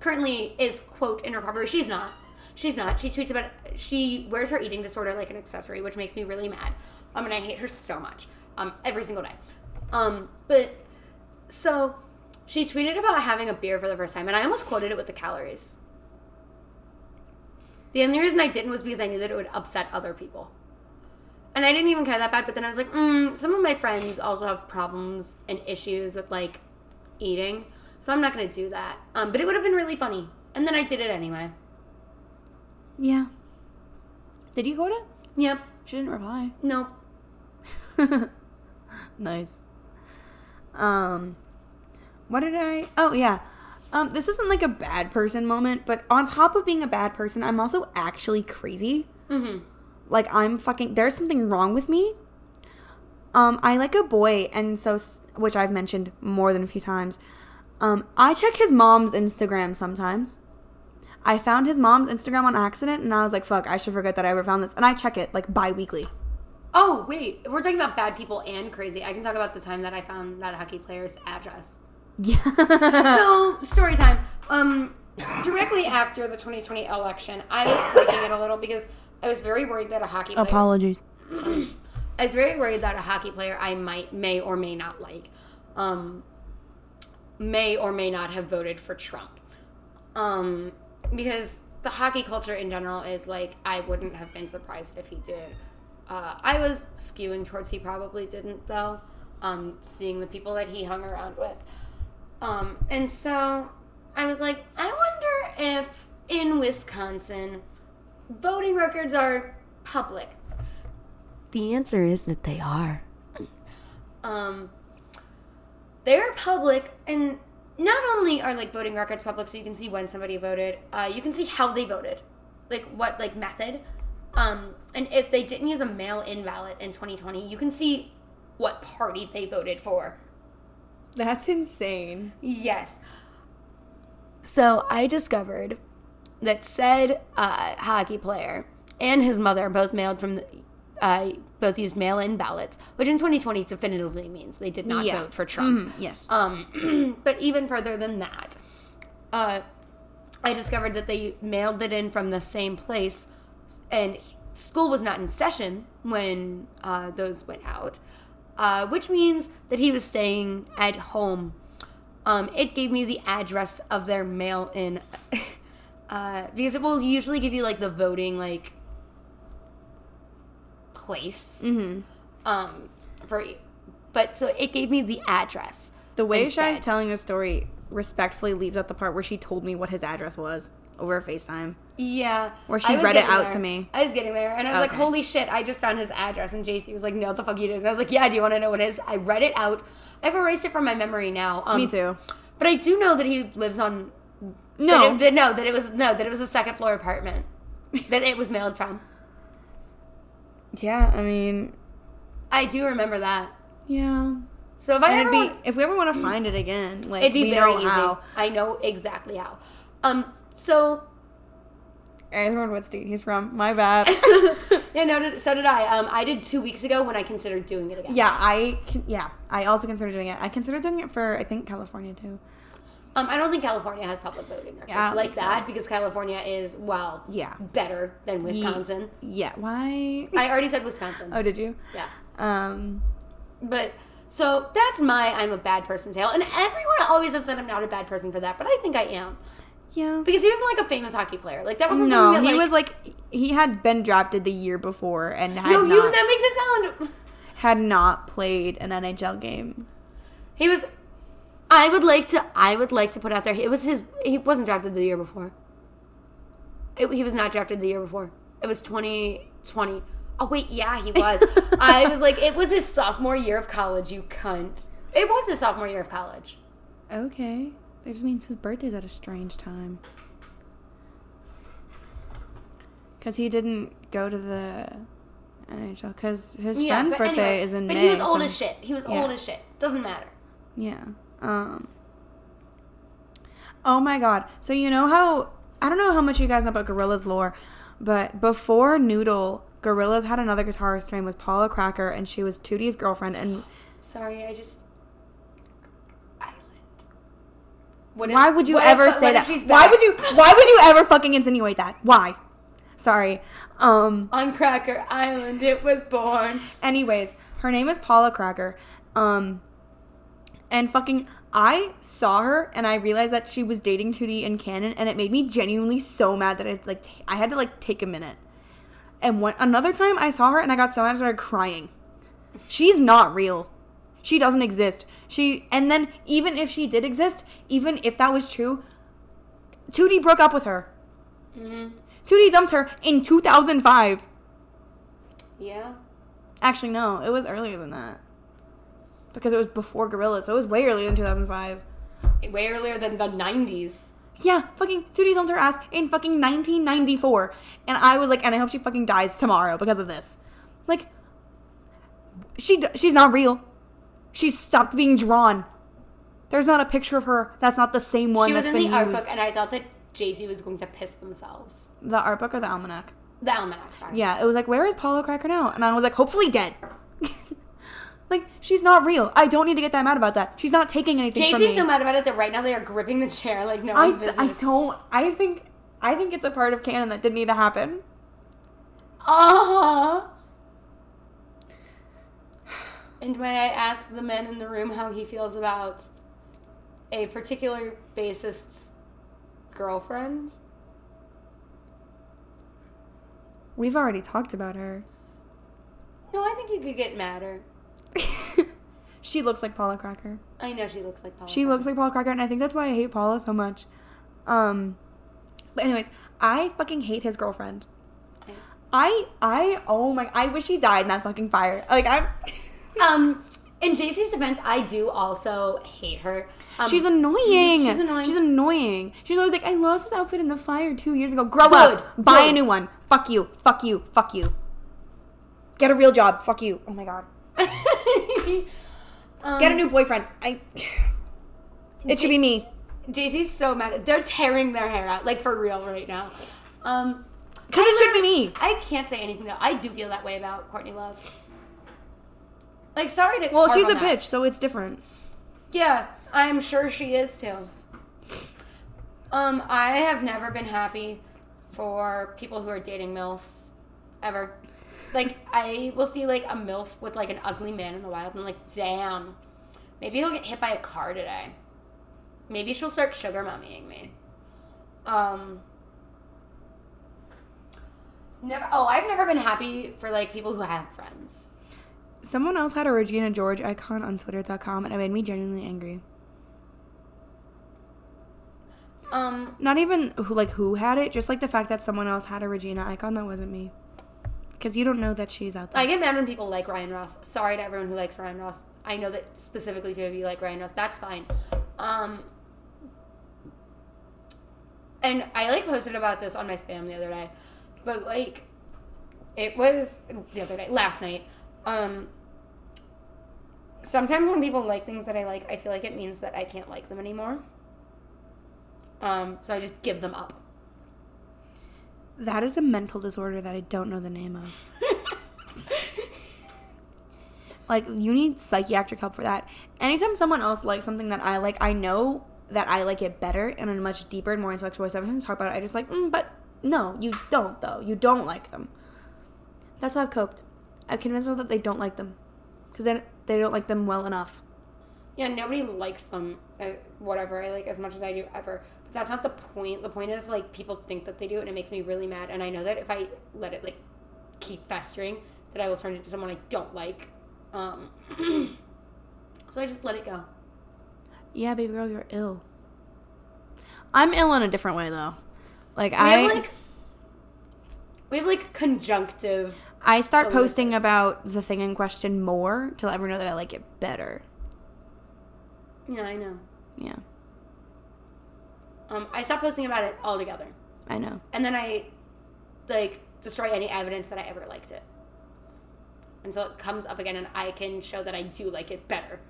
currently is quote in recovery. She's not. She's not. She tweets about. She wears her eating disorder like an accessory, which makes me really mad. Um, and I hate her so much. Um, every single day. Um, but so she tweeted about having a beer for the first time, and I almost quoted it with the calories. The only reason I didn't was because I knew that it would upset other people. And I didn't even care that bad, but then I was like, mm, some of my friends also have problems and issues with like eating, so I'm not gonna do that. Um, but it would have been really funny. And then I did it anyway. Yeah. Did you quote it? Yep. She didn't reply. Nope. nice. Um, what did I? Oh yeah. Um, this isn't like a bad person moment, but on top of being a bad person, I'm also actually crazy. Mm-hmm. Like I'm fucking. There's something wrong with me. Um, I like a boy, and so which I've mentioned more than a few times. Um, I check his mom's Instagram sometimes. I found his mom's Instagram on accident, and I was like, "Fuck! I should forget that I ever found this." And I check it like bi-weekly. Oh wait, we're talking about bad people and crazy. I can talk about the time that I found that hockey player's address. Yeah. so story time. Um, directly after the 2020 election, I was freaking it a little because I was very worried that a hockey player. Apologies. I was very worried that a hockey player I might may or may not like, um, may or may not have voted for Trump, um, because the hockey culture in general is like I wouldn't have been surprised if he did. Uh, I was skewing towards he probably didn't though, um, seeing the people that he hung around with, um, and so I was like, I wonder if in Wisconsin, voting records are public. The answer is that they are. Um, they're public, and not only are like voting records public, so you can see when somebody voted. Uh, you can see how they voted, like what like method. Um, and if they didn't use a mail-in ballot in 2020, you can see what party they voted for. That's insane. Yes. So I discovered that said uh, hockey player and his mother both mailed from the, uh, both used mail-in ballots, which in 2020 definitively means they did not Yeah. vote for Trump. Mhm, yes. Um, but even further than that, uh, I discovered that they mailed it in from the same place, and school was not in session when uh, those went out, uh, which means that he was staying at home. Um, it gave me the address of their mail-in uh, because it will usually give you like the voting like place. Mm-hmm. Um, for but so it gave me the address. The way instead. Shy's telling the story respectfully leaves out the part where she told me what his address was. Over FaceTime. Yeah. Where she read it out there. to me. I was getting there, and I was like, "Holy shit!" I just found his address, and JC was like, "No, the fuck you did." And I was like, "Yeah, do you want to know what it is?" I read it out. I've erased it from my memory now. Um, Me too. But I do know that he lives on. No. That it, that- no, that it was no, that it was a second floor apartment. that it was mailed from. yeah, I mean, I do remember that. yeah. So if I And ever be want- if we ever want to find it again, like it'd be very easy. how. I know exactly how. Um. So I just remembered what state he's from. My bad. yeah, no, so did I. Um, I did two weeks ago when I considered doing it again. yeah, I yeah, I also considered doing it. I considered doing it for I think California too. Um, I don't think California has public voting records Yeah, like think so. that because California is well, Yeah. better than Wisconsin. Yeah, why? I already said Wisconsin. oh, did you? Yeah, Um, but so that's my I'm a bad person tale, and everyone always says that I'm not a bad person for that, but I think I am yeah. because he wasn't like a famous hockey player. Like that wasn't No, that, he like, was like he had been drafted the year before and had no, not you that makes it sound. had not played an NHL game. He was. I would like to. I would like to put out there. It was his. He wasn't drafted the year before. It, he was not drafted the year before. It was 2020. Oh wait, yeah, he was. I was like, it was his sophomore year of college. You cunt. It was his sophomore year of college. Okay, that just means his birthday's at a strange time. Cause he didn't go to the NHL. Cause his Yeah, friend's birthday anyway, is in but May. But he was old so- as shit. He was Yeah. old as shit. Doesn't matter. Yeah. Um. Oh my god. So you know how I don't know how much you guys know about Gorillaz lore, but before Noodle, Gorillaz had another guitarist. Her name was Paula Cracker, and she was 2-D's girlfriend. And Sorry, I just. Island. What if- why would you if- ever what say that? she's Why would you? Why would you ever fucking insinuate that? Why? Sorry. Um. On Cracker Island, it was born. Anyways, her name is Paula Cracker. Um, and fucking, I saw her and I realized that she was dating 2-D and canon, and it made me genuinely so mad that I like t- I had to like take a minute. And one another time I saw her and I got so mad I started crying. She's not real. She doesn't exist. She and then even if she did exist, even if that was true, 2-D broke up with her. Mm-hmm. 2-D dumped her in 2005. Yeah. Actually, no, it was earlier than that. Because it was before Gorilla, so it was way earlier than 2005. Way earlier than the 90s. Yeah, fucking 2-D dumped her ass in fucking 1994. And I was like, and I hope she fucking dies tomorrow because of this. Like, she she's not real. She's stopped being drawn. There's not a picture of her that's not the same one she was in the art book, and I thought that JC was going to piss themselves. the art book or the almanac? The almanac, sorry. Yeah, it was like, where is Paula Cracker now? And I was like, hopefully dead. like, she's not real. I don't need to get that mad about that. She's not taking anything. JC's so mad about it that right now they are gripping the chair like no I, one's business. I don't. I think. I think it's a part of canon that didn't need to happen. Uh-huh. And may I ask the man in the room how he feels about a particular bassist's girlfriend? We've already talked about her. No, I think you could get madder. she looks like Paula Cracker. I know she looks like Paula. She looks like Paula Cracker, and I think that's why I hate Paula so much. Um, but anyways, I fucking hate his girlfriend. I I oh my! I wish he died in that fucking fire. Like I'm. Um, in JC's defense, I do also hate her. Um, She's annoying. She's annoying. She's annoying. She's always like, I lost this outfit in the fire two years ago. Grow Good. up. Buy a new one. Fuck you. Fuck you. Fuck you. Get a real job. Fuck you. Oh my god. um, Get a new boyfriend. I. It should be me. JC's so mad. They're tearing their hair out, like for real right now. Um, Cause it should be me. I can't say anything though. I do feel that way about Courtney Love. Like, sorry to. Well, she's a that. bitch, so it's different. Yeah, I'm sure she is too. Um, I have never been happy for people who are dating MILFs ever. Like, I will see like a MILF with like an ugly man in the wild, and I'm like, damn, maybe he'll get hit by a car today. Maybe she'll start sugar mummying me. Um, never. Oh, I've never been happy for like people who have friends. Someone else had a Regina George icon on Twitter.com, and it made me genuinely angry. Um, Not even who like who had it, just like the fact that someone else had a Regina icon that wasn't me. Because you don't know that she's out there. I get mad when people like Ryan Ross. Sorry to everyone who likes Ryan Ross. I know that specifically two of you like Ryan Ross. That's fine. Um, and I like posted about this on my spam the other day, but like, it was the other day, last night. Um, sometimes when people like things that I like, I feel like it means that I can't like them anymore. Um, so I just give them up. that is a mental disorder that I don't know the name of. Like you need psychiatric help for that. Anytime someone else likes something that I like, I know that I like it better and in a much deeper and more intellectual way. So every time I talk about it, I just like, mm, but no, you don't though. You don't like them. That's how I've coped. I've convinced that they don't like them because then they don't like them well enough. Yeah, nobody likes them, uh, whatever I like as much as I do ever. But that's not the point. The point is like people think that they do, and it makes me really mad. And I know that if I let it like keep festering, that I will turn into someone I don't like. Um, so I just let it go. Yeah, baby girl, you're ill. I'm ill in a different way though. Like We I have like we have like conjunctive. I start posting about the thing in question more to let everyone know that I like it better. Yeah, I know. Yeah, Um, I stopped posting about it altogether, I know. and then I like destroy any evidence that I ever liked it. And so it comes up again, and I can show that I do like it better.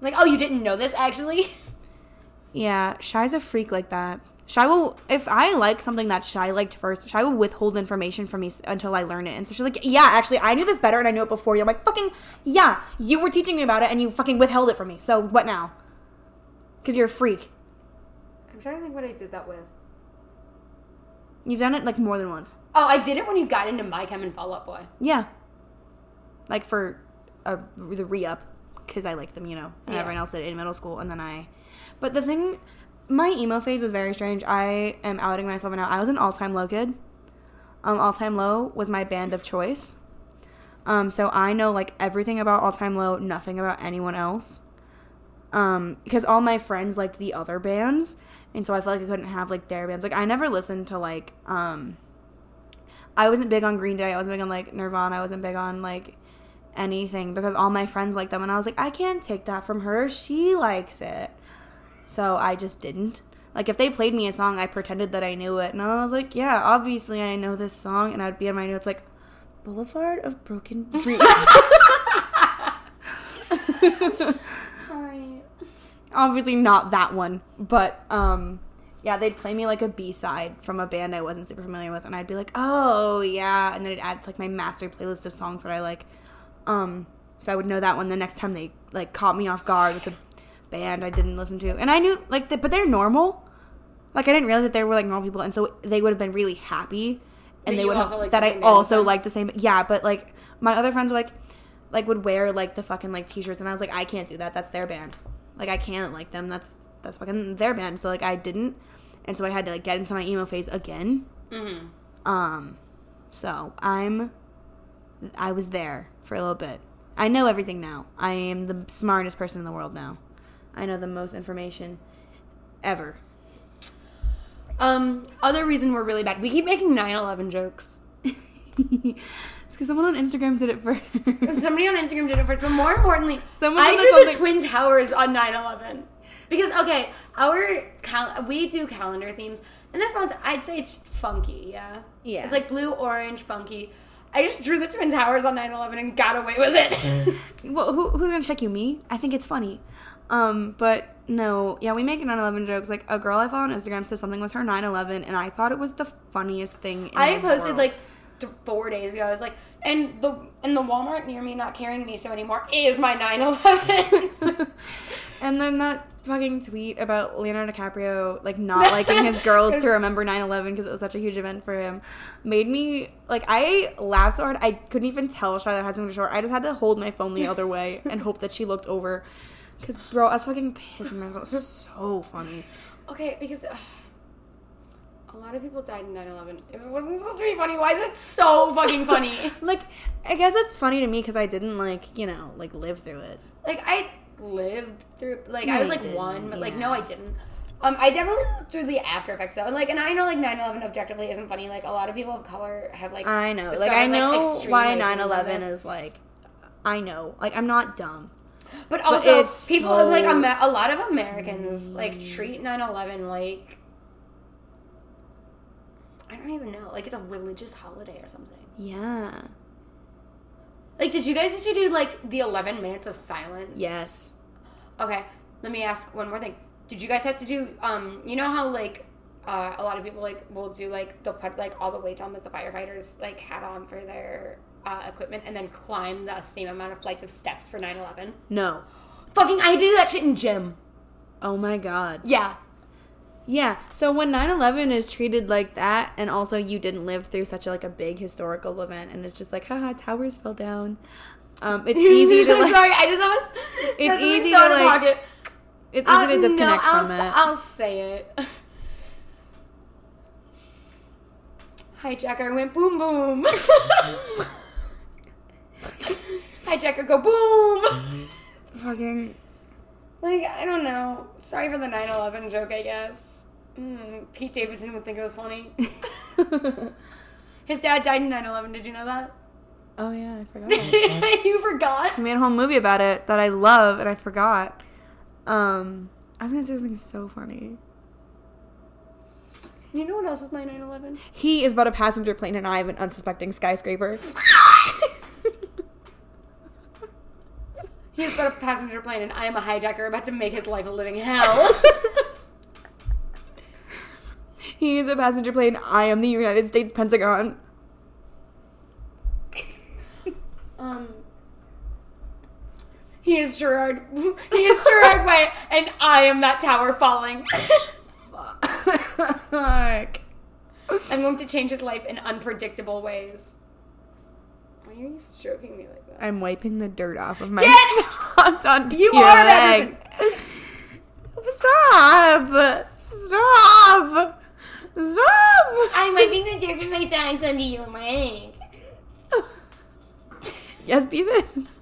Like, oh, you didn't know this actually? Yeah, Shy's a freak like that. Shy will, if I like something that Shy liked first, Shy will withhold information from me until I learn it. And so she's like, yeah, actually, I knew this better and I knew it before you. I'm like, fucking, yeah, you were teaching me about it and you fucking withheld it from me. So what now? Because you're a freak. I'm trying to think what I did that with. You've done it like more than once. Oh, I did it when you got into My Chem and Fall Out Boy. Yeah. Like for uh, the re up, because I liked them, you know, and Yeah. everyone else did in middle school. And then I. But the thing, my emo phase was very strange. I am outing myself now. I was an all time low kid. Um, all time low was my band of choice. Um, so I know like everything about all time low, nothing about anyone else. Um, because all my friends liked the other bands, and so I felt like I couldn't have like their bands. Like I never listened to like um I wasn't big on Green Day. I wasn't big on like Nirvana. I wasn't big on like anything because all my friends like them, and I was like, I can't take that from her. She likes it, so I just didn't. Like if they played me a song, I pretended that I knew it, and I was like, yeah, obviously I know this song, and I'd be on my notes like, Boulevard of Broken Dreams. Sorry. obviously not that one, but um yeah, they'd play me like a B-side from a band I wasn't super familiar with and I'd be like, "Oh, yeah." And then it'd add to like my master playlist of songs that I like. Um so I would know that one the next time they like caught me off guard with a band I didn't listen to. And I knew like the, but they're normal. Like I didn't realize that they were like normal people and so they would have been really happy and That they would have liked that I also like the same yeah, but like my other friends were like like would wear like the fucking like t-shirts and I was like I can't do that. That's their band. Like I can't like them. That's that's fucking their band. So like I didn't. And so I had to like get into my emo phase again. Mm-hmm. Um so I'm I was there for a little bit. I know everything now. I am the smartest person in the world now. I know the most information ever. Um, other reason we're really bad. We keep making 9/11 jokes. it's because someone on Instagram did it first. Somebody on Instagram did it first, but more importantly, Someone I said drew the something- twin towers on 9/11 because okay, our cal- we do calendar themes, and this month I'd say it's funky. Yeah, Yeah. it's like blue, orange, funky. I just drew the twin towers on 9/11 and got away with it. Well, who, who's gonna check you? Me? I think it's funny. Um, but no, yeah, we make 9/11 jokes. Like a girl I follow on Instagram said something was her 9/11, and I thought it was the funniest thing. In I posted like th- four days ago. I was like, and the and the Walmart near me not carrying me so anymore is my 9/11. and then that fucking tweet about Leonardo DiCaprio like not liking his girls to remember 9/11 because it was such a huge event for him made me like I laughed so hard I couldn't even tell that had something short. I just had to hold my phone the other way and hope that she looked over. Cause bro, I was fucking pissing myself. So funny. okay, because. Uh, a lot of people died in 9-11. If it wasn't supposed to be funny, why is it so fucking funny? Like, I guess it's funny to me because I didn't like, you know, like live through it. like I lived through like No, I was like one, but like no I didn't. Um, I definitely looked through the after effects though, and like, and I know like 9/11 objectively isn't funny. Like a lot of people of color have like I know. Like I know extreme why racism 9/11 is like. I know. Like I'm not dumb. But also, it's people so- like a lot of Americans like treat 9/11 like I don't even know, like it's a religious holiday or something. Yeah. Like, did you guys used to do like the 11 minutes of silence? Yes. Okay, let me ask one more thing. Did you guys have to do um you know how like uh, a lot of people like will do like they'll put like all the weights on that the firefighters like had on for their uh, equipment and then climb the same amount of flights of steps for 9/11? No. Fucking I had to do that shit in gym. Oh my god. Yeah. Yeah. So when 9/11 is treated like that and also you didn't live through such a, like a big historical event and it's just like haha towers fell down. Um it's easy to like Sorry, I just almost. It's easy to, like, pocket. it's easy Uh, to disconnect no, I'll, from it. I'll say it. Hijacker went boom boom. Hijacker go boom. Fucking Like I don't know. Sorry for the 9/11 joke. I guess. Mm, Pete Davidson would think it was funny. His dad died in 9/11. Did you know that? Oh yeah, I forgot. about that. you forgot? I made a whole movie about it that I love and I forgot. Um I was gonna say something so funny. You know what else is my 9/11? He is but a passenger plane and I am an unsuspecting skyscraper. He's got a passenger plane, and I am a hijacker about to make his life a living hell. he is a passenger plane. I am the United States Pentagon. um, he is Gerard. He is Gerard Way, and I am that tower falling. Fuck. I'm going to change his life in unpredictable ways. Why are you stroking me like that? I'm wiping the dirt off of my Get- socks onto You your are a bad leg. Stop! Stop! Stop! I'm wiping the dirt from my thighs onto your leg. Yes, Beavis.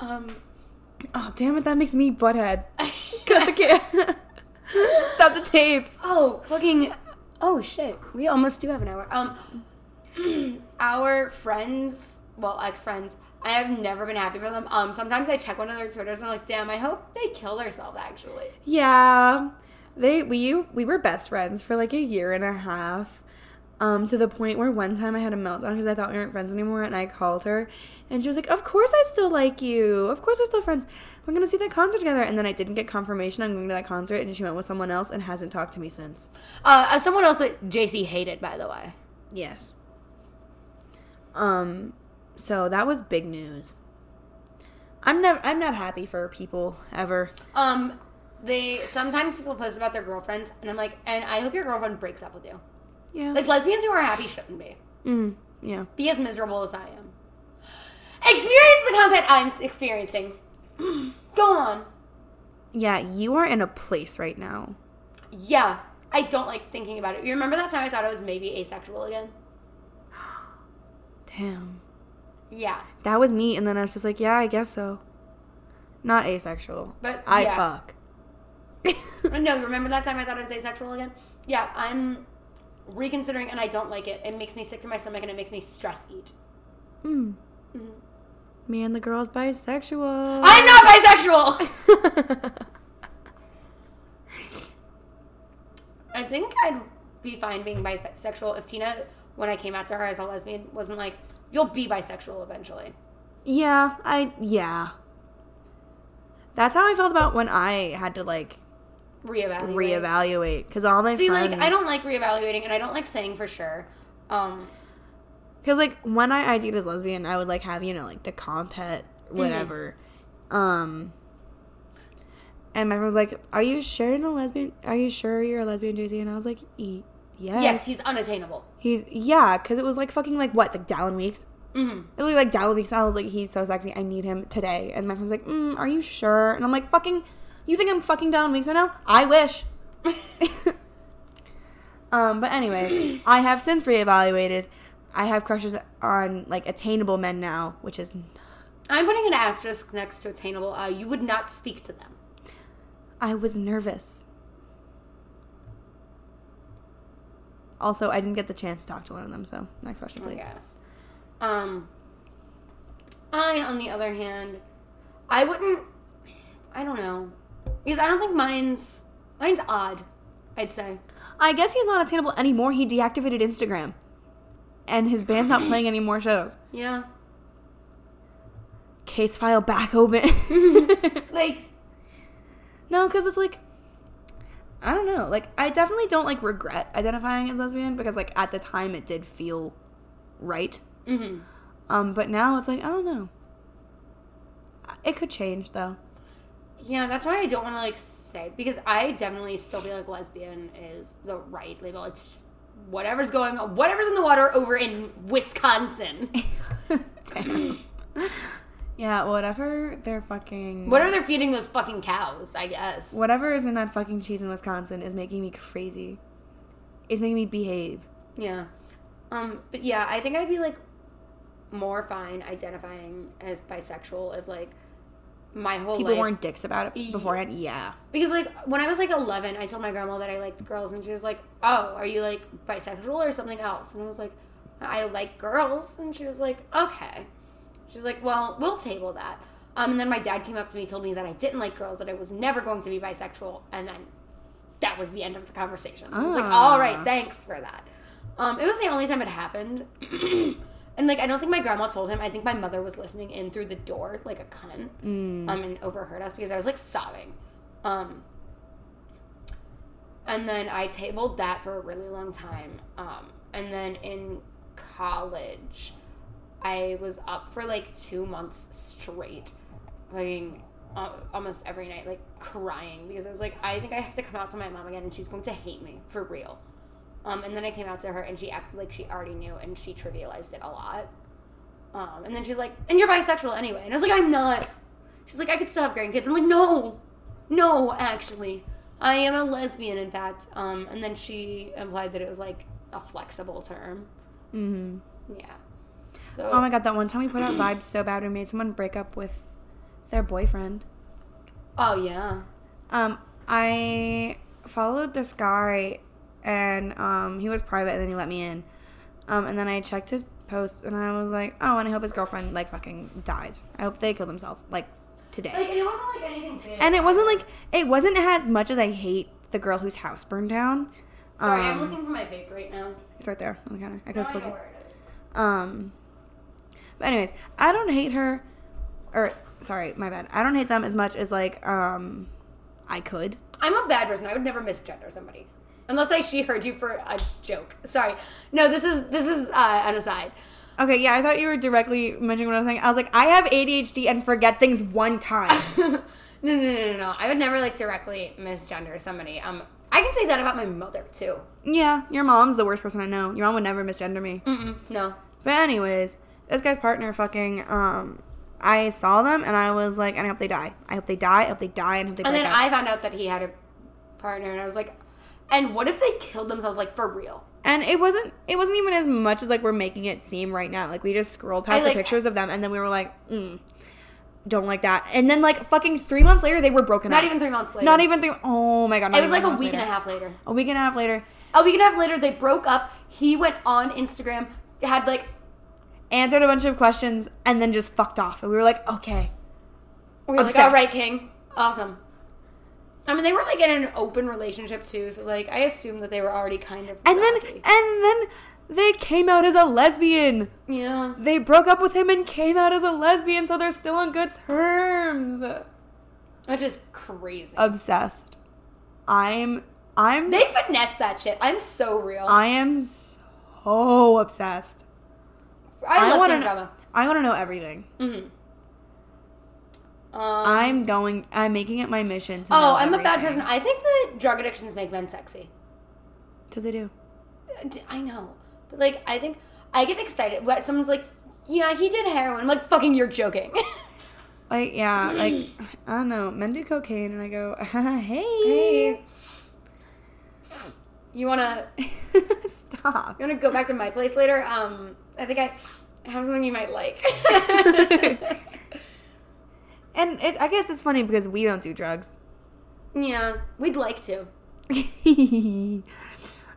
Um, Oh, damn it, that makes me butthead. Cut the kid. Stop the tapes. Oh, fucking. Oh shit. We almost do have an hour. Um, our friends, well, ex friends, I have never been happy for them. Um, sometimes I check one of their Twitters and I'm like, damn, I hope they kill themselves. Actually, Yeah. They we we were best friends for like a year and a half. Um, to the point where one time I had a meltdown because I thought we weren't friends anymore, and I called her, and she was like, "Of course I still like you. Of course we're still friends. We're gonna see that concert together." And then I didn't get confirmation on going to that concert, and she went with someone else and hasn't talked to me since. uh, someone else that JC hated, by the way. Yes. Um, so that was big news. I'm never I'm not happy for people ever. Um, they sometimes people post about their girlfriends, and I'm like, and I hope your girlfriend breaks up with you. Yeah. Like lesbians who are happy shouldn't be. mm, yeah. Be as miserable as I am. Experience the combat I'm experiencing. Go on. Yeah, you are in a place right now. Yeah, I don't like thinking about it. You remember that time I thought I was maybe asexual again? Damn. Yeah, That was me, and then I was just like, yeah, I guess so. Not asexual. but I yeah. fuck. no, you remember that time I thought I was asexual again? Yeah, I'm reconsidering, and I don't like it. It makes me sick to my stomach, and it makes me stress eat. Mm. Mhm. Me and the girl's bisexual. I'm not bisexual. I think I'd be fine being bisexual if Tina, when I came out to her as a lesbian, wasn't like, "You'll be bisexual eventually." yeah, I yeah. That's how I felt about when I had to like Reevaluate. reevaluate because all my See, friends. like, I don't like reevaluating, and I don't like saying for sure. Um, Because like when I ID'd as lesbian, I would like have you know like the compet whatever, um. And my friend was like, "Are you sure you're a lesbian? Are you sure you're a lesbian, JC?" And I was like, e- "Yes." yes, he's unattainable. he's yeah, because it was like fucking like what like Dallon Weekes. Mm-hmm. It looked like Dallon Weekes. I was like, he's so sexy. I need him today. And my friend's like, mm, "Are you sure?" And I'm like, "Fucking, you think I'm fucking Dallon Weekes right now? I wish." um, but anyways, I have since reevaluated. I have crushes on like attainable men now, which is I'm putting an asterisk next to attainable. Uh, you would not speak to them. I was nervous. Also, I didn't get the chance to talk to one of them, so next question, please. Yes. Um, I, on the other hand, I wouldn't. I don't know because I don't think mine's mine's odd. I'd say. I guess he's not attainable anymore. He deactivated Instagram. And his band's not playing any more shows. Yeah. Case file back open. Like no, because it's like, I don't know. Like, I definitely don't like regret identifying as lesbian because, like, at the time it did feel right. mhm. Um, but now it's like, I don't know. It could change though. Yeah, that's why I don't want to like say because I definitely still feel like lesbian is the right label. It's just whatever's going on, whatever's in the water over in Wisconsin. Yeah, whatever they're fucking. Whatever they're feeding those fucking cows, I guess. Whatever is in that fucking cheese in Wisconsin is making me crazy. It's making me behave. Yeah. Um, but yeah, I think I'd be like more fine identifying as bisexual if like my whole People life weren't dicks about it beforehand. Yeah. because like when I was like 11, I told my grandma that I liked girls and she was like, "Oh, are you like bisexual or something else?" And I was like, "I like girls." And she was like, "Okay." She's like, "Well, we'll table that." Um, and then my dad came up to me, told me that I didn't like girls, that I was never going to be bisexual, and then that was the end of the conversation. I was like, Ah. "All right, thanks for that." Um, it was the only time it happened. And like I don't think my grandma told him. I think my mother was listening in through the door like a cunt, Mm. um, and overheard us because I was like sobbing. Um, and then I tabled that for a really long time. Um, and then in college, I was up for like two months straight, like uh, almost every night, like crying because I was like, I think I have to come out to my mom again, and she's going to hate me for real. Um, and then I came out to her, and she acted like she already knew, and she trivialized it a lot. Um, and then she's like, "And you're bisexual anyway," and I was like, "I'm not." She's like, "I could still have grandkids." I'm like, "No, no, actually, I am a lesbian, in fact." Um, and then she implied that it was like a flexible term. hmm Yeah. So Oh my god, that one time we put out vibes so bad we made someone break up with their boyfriend. Oh yeah. Um, I followed this guy, and um, he was private, and then he let me in. Um, and then I checked his posts, and I was like, oh, and I hope his girlfriend like fucking dies. I hope they kill themselves like today. Like it wasn't like anything big. and it wasn't like it wasn't as much as I hate the girl whose house burned down. Sorry, I'm Um, looking for my vape right now. It's right there on the counter. I could Now have told you. where it is. Um, but anyways, I don't hate her, or sorry, my bad. I don't hate them as much as like um, I could. I'm a bad person. I would never misgender somebody. Unless I she heard you for a joke. Sorry. No, this is this is uh, an aside. Okay, yeah, I thought you were directly mentioning what I was saying. I was like, I have ADHD and forget things one time. no, no, no, no, no. I would never like directly misgender somebody. Um, I can say that about my mother too. yeah, your mom's the worst person I know. Your mom would never misgender me. Mm-mm, no. But anyways, this guy's partner fucking um I saw them and I was like, and I hope they die. I hope they die. I hope they die. And I hope they And then up. I found out that he had a partner, and I was like, and what if they killed themselves like for real? And it wasn't it wasn't even as much as like we're making it seem right now. Like we just scrolled past I, like- the pictures of them and then we were like, mm, don't like that. And then like fucking three months later they were broken Not up. Not even three months later. Not even three oh my god. It was like a week and a half later. A week and a half later. A week and a half later, they broke up. He went on Instagram, had like Answered a bunch of questions and then just fucked off. And we were like, okay. We were like, Obsessed. all right, King. Awesome. I mean, they were like in an open relationship too, so like I assume that they were already kind of. And then and then they came out as a lesbian. yeah, They broke up with him and came out as a lesbian, so they're still on good terms. which is crazy. Obsessed. I'm I'm they finessed that shit. I'm so real. I am so obsessed. I, love wanna know, drama. I want to know everything. Mm-hmm. Um, I'm going. I'm making it my mission to. oh, I'm a bad person. I think that drug addictions make men sexy. Cause they do. I know, but like I think I get excited when someone's like, "Yeah, he did heroin." I'm like, "Fucking, you're joking." Like yeah, like I don't know. Men do cocaine, and I go, hey, hey, you wanna stop. You want to go back to my place later? Um, I think I have something you might like. And it, I guess it's funny because we don't do drugs. Yeah, we'd like to.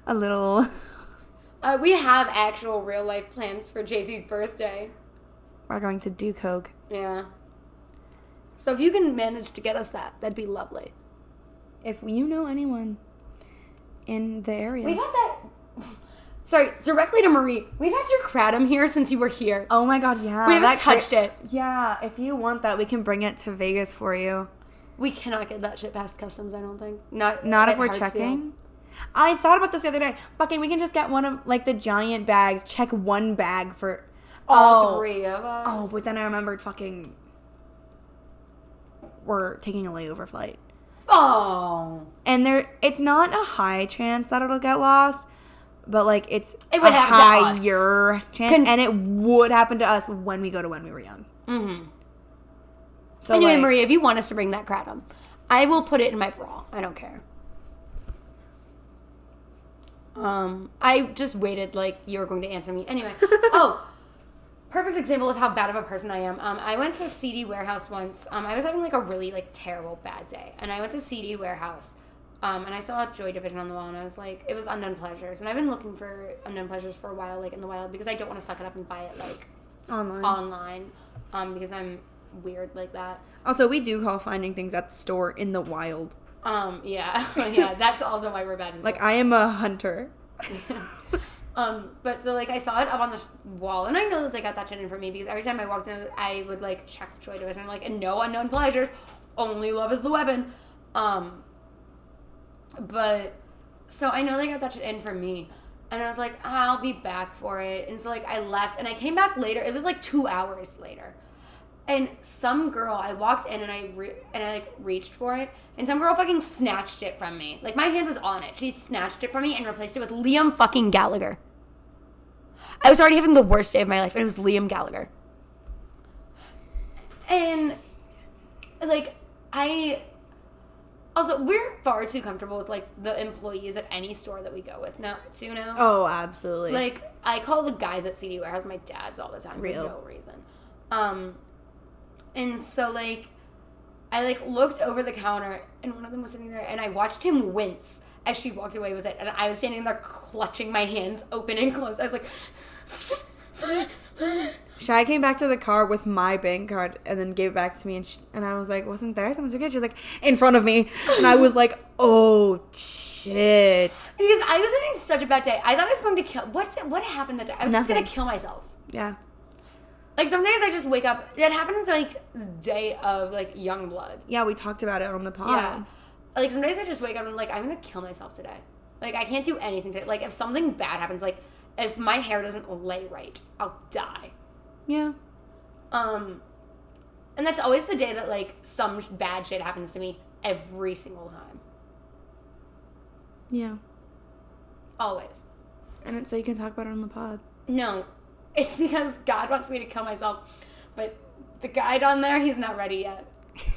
a little. Uh, we have actual real life plans for JC's birthday. We're going to do coke. Yeah. So if you can manage to get us that, that'd be lovely. If you know anyone in the area. We've had that. Sorry, directly to Marie. We've had your kratom here since you were here. oh my god, yeah. we haven't cra- touched it. Yeah, if you want that, we can bring it to Vegas for you. We cannot get that shit past customs. I don't think. Not Not if we're checking. I thought about this the other day. Fucking, we can just get one of like the giant bags. Check one bag for All Oh. three of us. Oh, but then I remembered fucking. We're taking a layover flight, Oh. and there it's not a high chance that it'll get lost, but like it's It would a happen higher chance, Con- and it would happen to us when we go to when we were young. Mm-hmm. So Anyway, like, Marie, if you want us to bring that kratom, I will put it in my bra. I don't care. Um, I just waited like you were going to answer me. Anyway, oh, perfect example of how bad of a person I am. Um, I went to CD Warehouse once. Um, I was having like a really like terrible bad day, and I went to CD Warehouse. Um, and I saw Joy Division on the wall, and I was like, it was Unknown Pleasures, and I've been looking for Unknown Pleasures for a while, like in the wild, because I don't want to suck it up and buy it like online. online, um, because I'm weird like that. Also, we do call finding things at the store in the wild. Um, yeah, yeah, that's also why we're bad. Like I am a hunter. Um, but so like I saw it up on the sh- wall, and I know that they got that shit in for me because every time I walked in, I would like check the Joy Division, like, and no unknown pleasures, only love is the weapon. Um, but so I know they got that shit in for me, and I was like, I'll be back for it, and so like I left, and I came back later. It was like two hours later, and some girl, I walked in and I re- and I like reached for it, and some girl fucking snatched it from me. Like my hand was on it. She snatched it from me and replaced it with Liam fucking Gallagher. I was already having the worst day of my life, and it was Liam Gallagher. And like I also we're far too comfortable with like the employees at any store that we go with now too now. Oh, absolutely. Like I call the guys at CD Warehouse my dads all the time Real. for no reason. Um, and so like I like looked over the counter and one of them was sitting there and I watched him wince as she walked away with it and I was standing there clutching my hands open and closed. I was like. Shy came back to the car with my bank card and then gave it back to me, and, sh and I was like, "Wasn't there someone took it?" She was like, "In front of me," and I was like, "Oh shit!" Because I was having such a bad day. I thought I was going to kill. What what happened that day? I was just gonna kill myself. Yeah, Like some days I just wake up. It happened like day of like young blood. yeah, we talked about it on the pod. Yeah. Like some days I just wake up and I'm like I'm gonna kill myself today. Like I can't do anything today. Like if something bad happens, like if my hair doesn't lay right, I'll die. yeah. Um, and that's always the day that like some bad shit happens to me every single time. Yeah. Always. And it's so you can talk about it on the pod. No, it's because God wants me to kill myself. But the guy down there, he's not ready yet.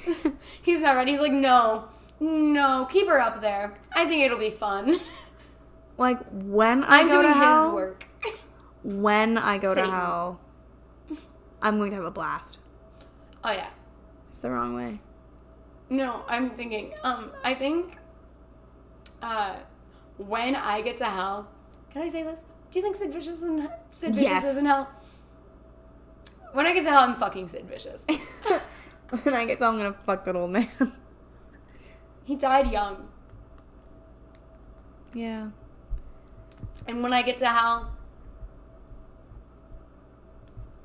he's not ready. He's like, no, no, keep her up there. I think it'll be fun. Like when I I'm go doing to hell, his work. when I go Satan. to hell, I'm going to have a blast. Oh yeah. It's the wrong way. No, I'm thinking. Um, I think. Uh, when I get to hell, can I say this? Do you think Sid Vicious and Sid Vicious Yes. is in hell? When I get to hell, I'm fucking Sid Vicious. when I get to, hell, I'm gonna fuck that old man. he died young, yeah. And when I get to hell,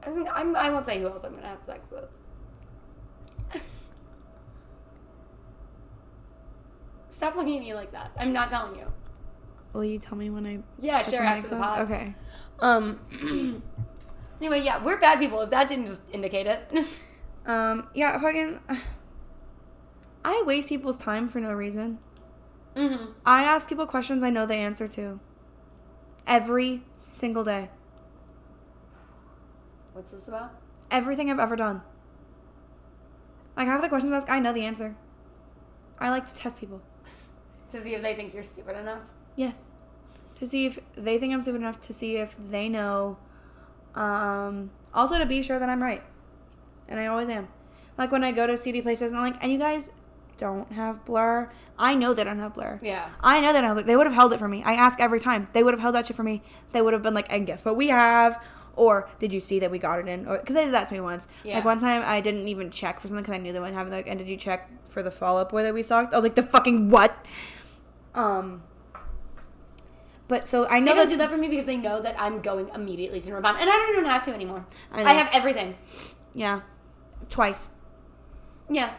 I, was I'm, I won't say who else I'm gonna have sex with. Stop looking at me like that. I'm not telling you. Will you tell me when I? Yeah, sure. After the pod. Okay. Um. anyway, yeah, we're bad people. If that didn't just indicate it. Um. Yeah. Fucking. I waste people's time for no reason. mm-hmm. I ask people questions I know the answer to. Every single day. What's this about? Everything I've ever done. Like half the questions I ask, I know the answer. I like to test people. To see if they think you're stupid enough. Yes. To see if they think I'm stupid enough to see if they know. Um, also to be sure that I'm right. And I always am. Like when I go to CD places and I'm like, and you guys, don't have blur. I know they don't have blur. Yeah. I know they don't have They would have held it for me. I ask every time. They would have held that shit for me. They would have been like, and guess what we have? Or did you see that we got it in? Because they did that to me once. Yeah. Like one time, I didn't even check for something because I knew they wouldn't have it. Like, and did you check for the Fall Out Boy that we stocked? I was like, the fucking what? Um. But so I They know don't that do that for me because they know that I'm going immediately to Nirvana, and I don't even have to anymore. I I, have everything. Yeah, twice. Yeah.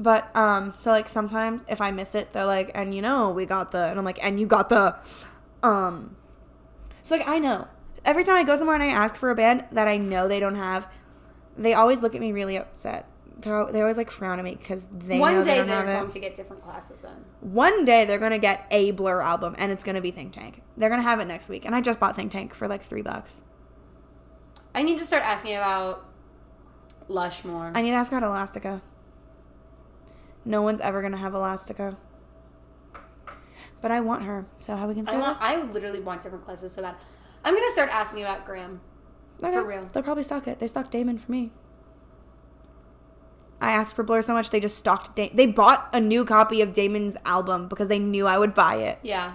But um, so like sometimes if I miss it, they're like, and you know we got the, and I'm like, and you got the, um. So like I know every time I go somewhere and I ask for a band that I know they don't have, they always look at me really upset. They're, they always like frown at me because they know One they day don't they're have going it. to get different classes in. One day they're gonna get a Blur album and it's gonna be Think Tank. They're gonna have it next week, and I just bought Think Tank for like three bucks. I need to start asking about Lush more. I need to ask about Elastica. No one's ever gonna have Elastica. But I want her, so how we can I want. this? I literally want different classes so bad. I'm gonna start asking about Graham. Okay, for real. They'll probably stock it. They stocked Damon for me. I asked for Blur so much they just stocked. Da- they bought a new copy of Damon's album because they knew I would buy it. Yeah.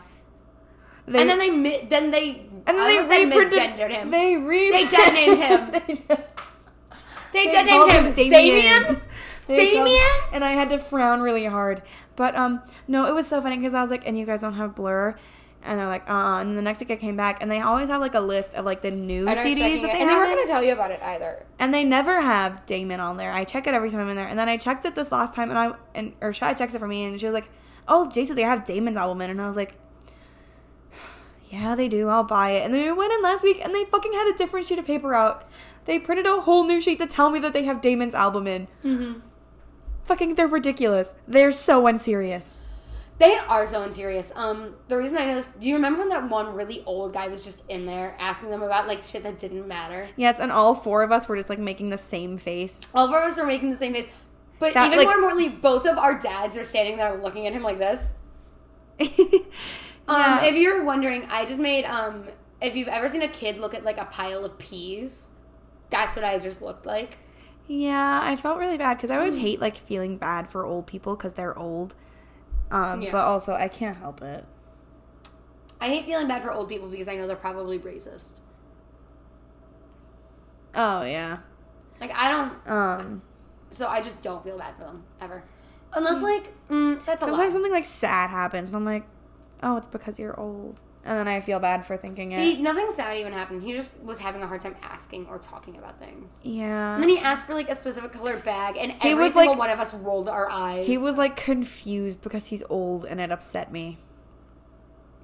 They, and then they mi- then they and then I they reprinted. misgendered him. They re- They dead named him. they They dead named him. Damien. They called- Damien? and I had to frown really hard. But um, no, it was so funny because I was like, "And you guys don't have Blur," and they're like, "Uh." And then the next week I came back, and they always have like a list of like the new CDs that it, they and they weren't gonna tell you about it either. and they never have Damon on there. I check it every time I'm in there, and then I checked it this last time, and I and or Shy checked it for me, and she was like, "Oh, Jason, they have Damon's album in," and I was like. Yeah, they do. I'll buy it. And then we went in last week and they fucking had a different sheet of paper out. They printed a whole new sheet to tell me that they have Damon's album in. Mm-hmm. Fucking, they're ridiculous. They're so unserious. They are so unserious. Um, the reason I know this, do you remember when that one really old guy was just in there asking them about like shit that didn't matter? Yes, and all four of us were just like making the same face. All of us are making the same face, but That, even like- more importantly, both of our dads are standing there looking at him like this. Um, if you're wondering, I just made um, if you've ever seen a kid look at like a pile of peas, that's what I just looked like. Yeah, I felt really bad because I always hate like feeling bad for old people because they're old. Um, Yeah. But also, I can't help it. I hate feeling bad for old people because I know they're probably racist. Oh yeah. Like I don't, Um, so I just don't feel bad for them ever, unless like mm, that's a sometimes something like sad happens, and I'm like, oh, it's because you're old, and then I feel bad for thinking See, it. See, nothing sad even happened. He just was having a hard time asking or talking about things. Yeah. And then he asked for like a specific color bag, and He every was, single like- one of us rolled our eyes. He was like confused because he's old, and it upset me.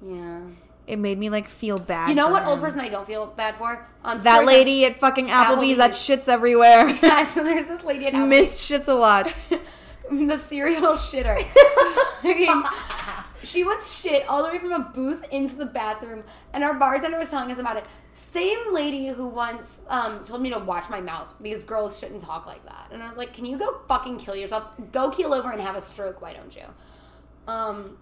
yeah. It made me like feel bad. You know what old person I don't feel bad for? Um, That seriously- lady at fucking Applebee's, that shits everywhere. Yeah, so there's this lady at Applebee's. Miss shits a lot. the serial shitter. She would shit all the way from a booth into the bathroom, and our bartender was telling us about it. Same lady who once um, told me to watch my mouth because girls shouldn't talk like that. And I was like, can you go fucking kill yourself? Go keel over and have a stroke, why don't you? Um,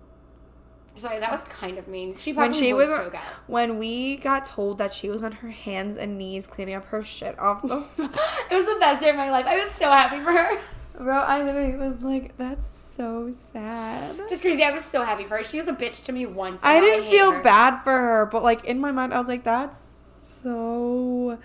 sorry, that was kind of mean. She probably when she was stroke out. when we got told that she was on her hands and knees cleaning up her shit off the it was the best day of my life. I was so happy for her. Bro i literally was like that's so sad That's crazy. I was so happy for her. She was a bitch to me once. i didn't hate feel her. bad for her but like in my mind i was like that's so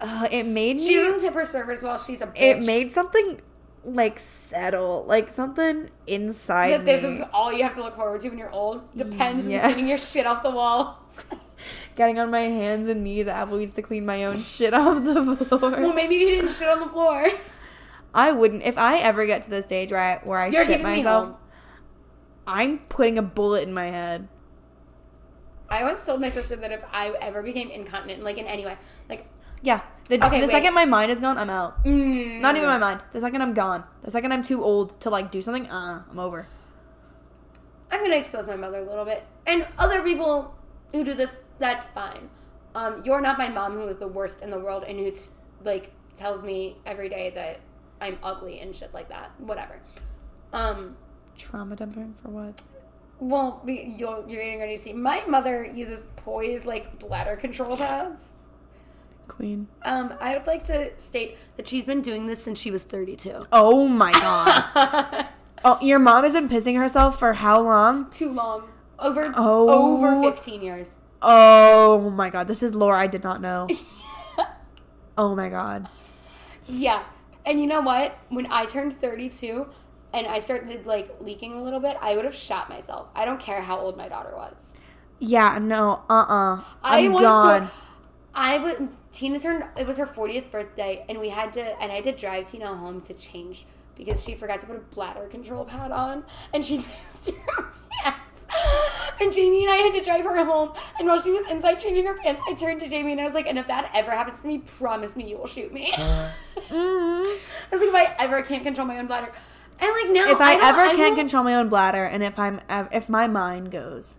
uh, it made me She doesn't tip her servers well. She's a bitch. it made something like settle like something inside that this me. is all you have to look forward to when you're old. Depends Yeah. on cleaning your shit off the walls. getting on my hands and knees at Applebee's to clean my own shit off the floor. well, maybe you didn't shit on the floor. I wouldn't if I ever get to the stage where I where I You're shit keeping me myself. I'm putting a bullet in my head. I once told my sister that if I ever became incontinent, like in any way, like Yeah. The, Okay, the second my mind is gone, I'm out. mm, Not even my mind. The second I'm gone. The second I'm too old to like do something, uh, I'm over. I'm gonna expose my mother a little bit, and other people who do this, that's fine. Um, you're not my mom, who is the worst in the world, and who like tells me every day that I'm ugly and shit like that. Whatever. Um, Trauma dumping for what? well, we, you'll, you're getting ready to see. My mother uses poise like bladder control pads. Queen. Um, I would like to state that she's been doing this since she was 32. Oh my god. oh, your mom has been pissing herself for how long? Too long. Over Oh. over 15 years. Oh my god. This is lore I did not know. oh my god. Yeah. And you know what? When I turned 32 and I started like leaking a little bit, I would have shot myself. I don't care how old my daughter was. Yeah, no, uh uh I once gone. told I would Tina turned it was her 40th birthday and we had to and I had to drive Tina home to change because she forgot to put a bladder control pad on and she missed her pants. And Jamie and I had to drive her home and while she was inside changing her pants, I turned to Jamie and I was like, and if that ever happens to me, promise me you will shoot me. Mhm. I was like, if I ever can't control my own bladder. And like no, If I, don't- ever can't control my own bladder and if I'm if my mind goes.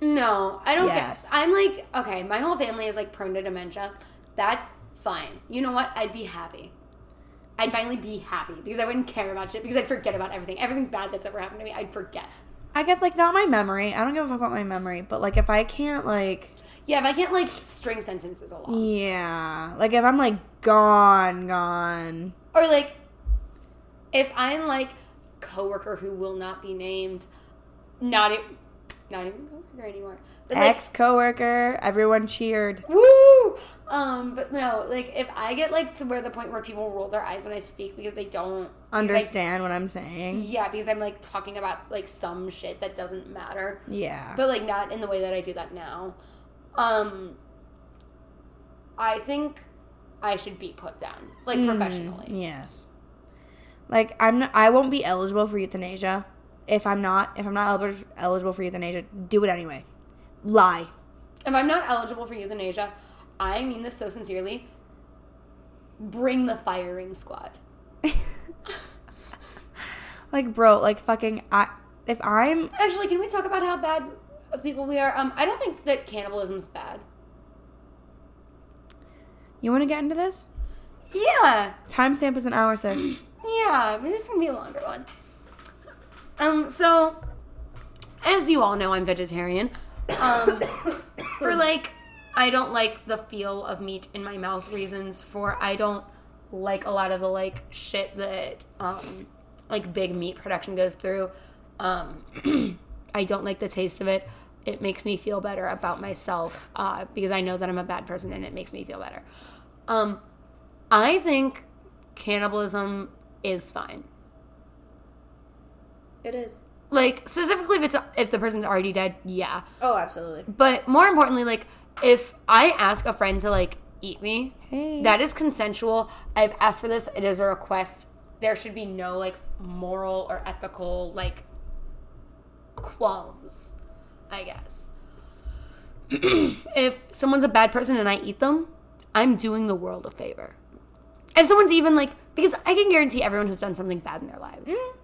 No, I don't Yes. get. I'm like, okay, my whole family is like prone to dementia. That's fine. You know what? I'd be happy. I'd finally be happy because I wouldn't care about shit because I'd forget about everything. Everything bad that's ever happened to me, I'd forget. I guess like not my memory. I don't give a fuck about my memory, but like if I can't like Yeah, if I can't like string sentences along, yeah, like if I'm like gone, gone. or like if I'm like coworker who will not be named, not e- not even coworker anymore, like Ex coworker, everyone cheered. Woo! Um, but no, like if I get like to where the point where people roll their eyes when I speak because they don't because I- Understand what I'm saying? yeah, because I'm like talking about like some shit that doesn't matter, Yeah. but like not in the way that I do that now. Um, I think I should be put down, like Mm, professionally. Yes. Like I'm not, I won't be eligible for euthanasia. If I'm not if I'm not eligible for euthanasia, do it anyway. Lie. If I'm not eligible for euthanasia, I mean this so sincerely. Bring the firing squad. Like bro, like fucking I if I'm Actually, can we talk about how bad of people we are? Um, I don't think that cannibalism's bad. you want to get into this? Yeah, Timestamp is an hour 6. yeah. But this is gonna be a longer one. Um, so as you all know, I'm vegetarian. Um, for like, I don't like the feel of meat in my mouth reasons. For I don't like a lot of the like shit that um, like big meat production goes through. Um, I don't like the taste of it. It makes me feel better about myself uh, because I know that I'm a bad person and it makes me feel better. Um, I think cannibalism is fine. It is. Like specifically if it's if the person's already dead, yeah. Oh, absolutely. But more importantly, like if I ask a friend to like eat me, Hey. that is consensual. I've asked for this. It is a request. There should be no like moral or ethical like qualms, I guess. if someone's a bad person and I eat them, I'm doing the world a favor. If someone's even like, because I can guarantee everyone has done something bad in their lives. Mm-hmm.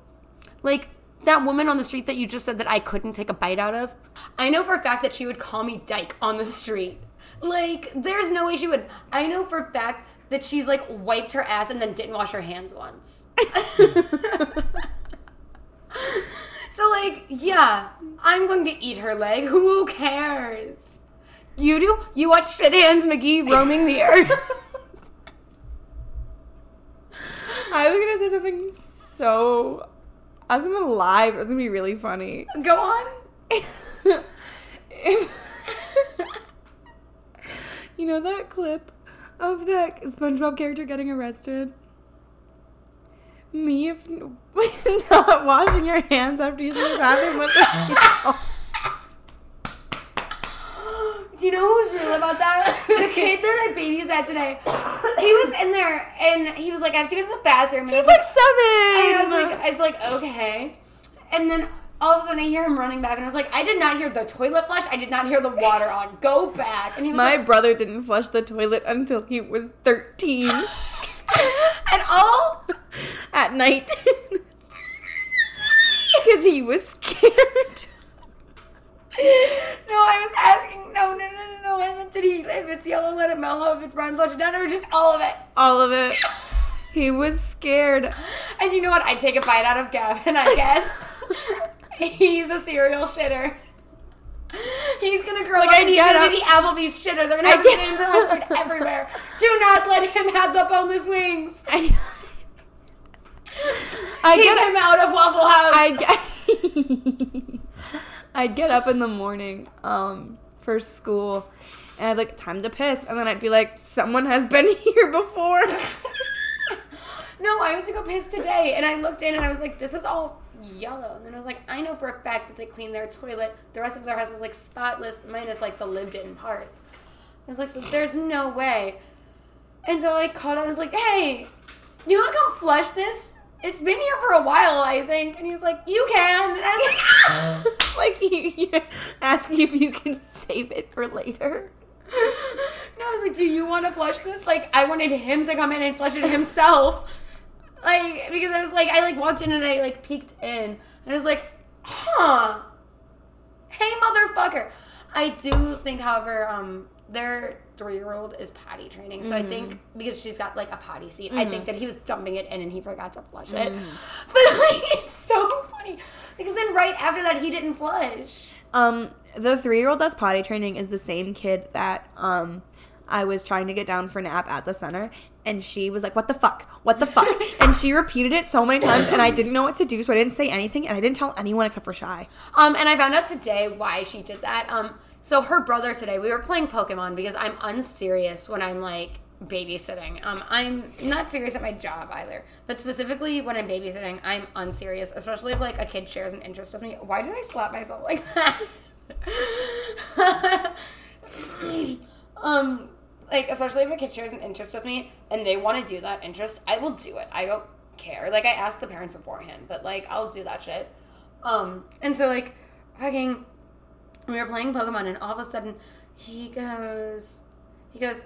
Like that woman on the street that you just said that I couldn't take a bite out of. I know for a fact that she would call me dyke on the street. Like, there's no way she would. I know for a fact that she's like wiped her ass and then didn't wash her hands once. so, like, yeah, I'm going to eat her leg. Who cares? You do? You watch Shit Hands McGee roaming the earth? I was gonna say something so. I was gonna lie, it was gonna be really funny. Go on. You know that clip of that SpongeBob character getting arrested? Me if not washing your hands after using the bathroom with the Do you know who's real about that? The kid that I babysat today. He was in there and he was like, I have to go to the bathroom. And He's was like seven. and I was like, I was like, okay. And then all of a sudden I hear him running back and I was like, I did not hear the toilet flush. I did not hear the water on. Go back. And he was My like, brother didn't flush the toilet until he was 13 and all at night. Because he was scared. No, I was asking. No, no, no, no, no. I meant did he? If it's yellow, let it mellow. If it's brown, flush it down, or just all of it. All of it. He was scared. And you know what? I'd take a bite out of Gavin. I guess he's a serial shitter. He's gonna grow Like, up I and he's gonna up- be the Applebee's shitter. They're gonna I have get- sand bastard everywhere. Do not let him have the boneless wings. I, I Keep get him out of Waffle House. I get I'd get up in the morning um for school and I'd like time to piss and then I'd be like someone has been here before. no, I went to go piss today, and I looked in and I was like, this is all yellow. And then I was like, I know for a fact that they cleaned their toilet. The rest of their house is like spotless, minus like the lived-in parts. I was like, so there's no way. And so I called out and was like, hey, you want to come flush this? It's been here for a while, I think. And he was like, you can. And I was like, ah! like he, he asking if you can save it for later. No, I was like, do you want to flush this? Like, I wanted him to come in and flush it himself. Like, because I was like, I like walked in and I like peeked in. And I was like, huh. Hey, motherfucker. I do think, however, um, their three year old is potty training. So I think because she's got like a potty seat, I think that he was dumping it in and he forgot to flush it. But like, it's so funny. Because then right after that, he didn't flush. Um, the three year old that's potty training is the same kid that um I was trying to get down for a nap at the center, and she was like, "What the fuck? What the fuck?" and she repeated it so many times, and I didn't know what to do, so I didn't say anything, and I didn't tell anyone except for Shy. Um, and I found out today why she did that. Um, so her brother today, we were playing Pokemon because I'm unserious when I'm like babysitting. Um, I'm not serious at my job either, but specifically when I'm babysitting, I'm unserious, especially if like a kid shares an interest with me. Why did I slap myself like that? um, like especially if a kid shares an interest with me and they want to do that interest, I will do it. I don't care. Like I asked the parents beforehand, but like I'll do that shit. Um, and so like fucking we were playing Pokemon and all of a sudden he goes he goes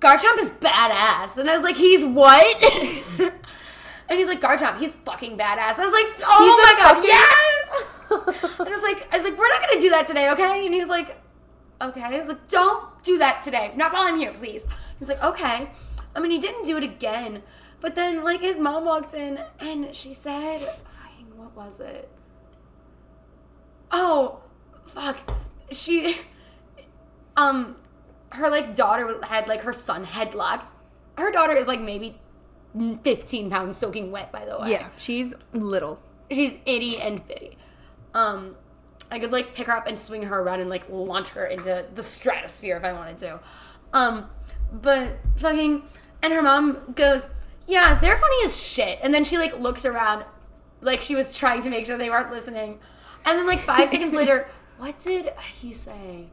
Garchomp is badass. And I was like he's what? And he's like Garchomp he's fucking badass. I was like oh He's my god yes! And I was like I was like we're not gonna do that today okay? And he was like okay. I was like don't do that today. Not while I'm here please. He's like okay. I mean he didn't do it again. But then like his mom walked in and she said what was it? Oh fuck. She um her like daughter had like her son headlocked. Her daughter is like maybe 15 pounds soaking wet by the way. Yeah, she's little. she's itty and bitty. Um i could like pick her up and swing her around and like launch her into the stratosphere if i wanted to. Um but fucking and her mom goes yeah they're funny as shit. And then she like looks around like she was trying to make sure they weren't listening. And then like five seconds later what did he say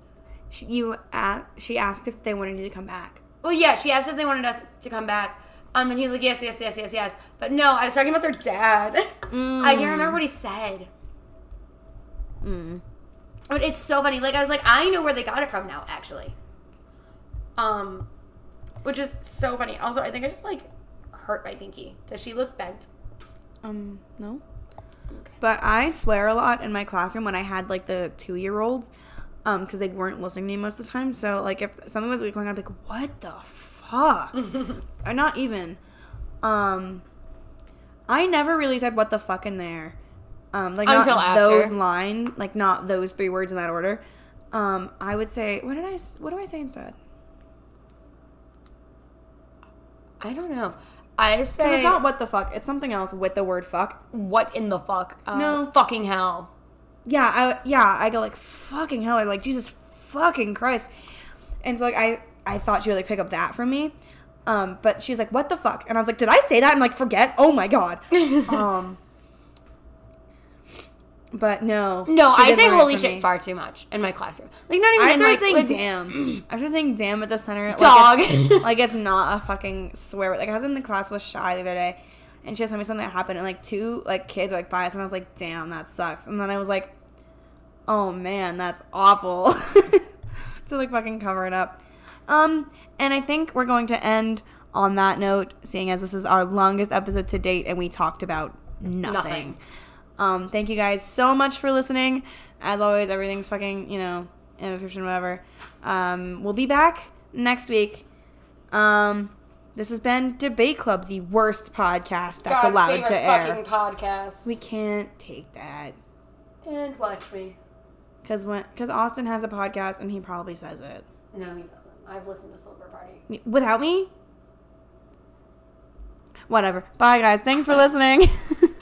She, you a she asked if they wanted you to come back. well yeah she asked if they wanted us to come back um and he was like yes yes yes yes yes but no i was talking about their dad i can't remember what he said Mm. But it's so funny. Like I was like, I know where they got it from now, actually. Um, which is so funny. Also, I think I just like hurt my pinky. Does she look bent? Um, no. Okay. But I swear a lot in my classroom when I had like the two year olds, um, because they weren't listening to me most of the time. So like if something was like, going on, I'd be like, what the fuck? or not even. Um, I never really said what the fuck in there. Um, like Until not after. those line, like not those three words in that order. Um, I would say, what did I? What do I say instead? I don't know. I say It's not what the fuck. It's something else with the word fuck. what in the fuck? Uh, No. fucking hell. yeah, I yeah, I go like fucking hell, I like Jesus fucking Christ, and so like I I thought she would like pick up that from me, um, but she was like, what the fuck, and I was like, did I say that and like forget? Oh my god, um, but no, No, I say holy shit me. far too much in my classroom. Like not even I started like, saying like damn. I started saying damn at the center. like, Dog. it's- Like it's, not a fucking swear word. Like I was in the class with Shy the other day, and she was telling me something that happened, and like two like kids were like by us, and I was like, damn, that sucks. And then I was like, oh man, that's awful. to like fucking cover it up. Um, and I think we're going to end on that note, seeing as this is our longest episode to date, and we talked about nothing. Nothing. Um, thank you guys so much for listening. As always, everything's fucking, you know, in the description, whatever. Um, we'll be back next week. Um, this has been Debate Club, the worst podcast that's God's allowed to air. fucking podcast. We can't take that. and watch me. Because when because Austin has a podcast and he probably says it No, he doesn't. I've listened to Silver Party. without me. Whatever. Bye guys. Thanks for listening.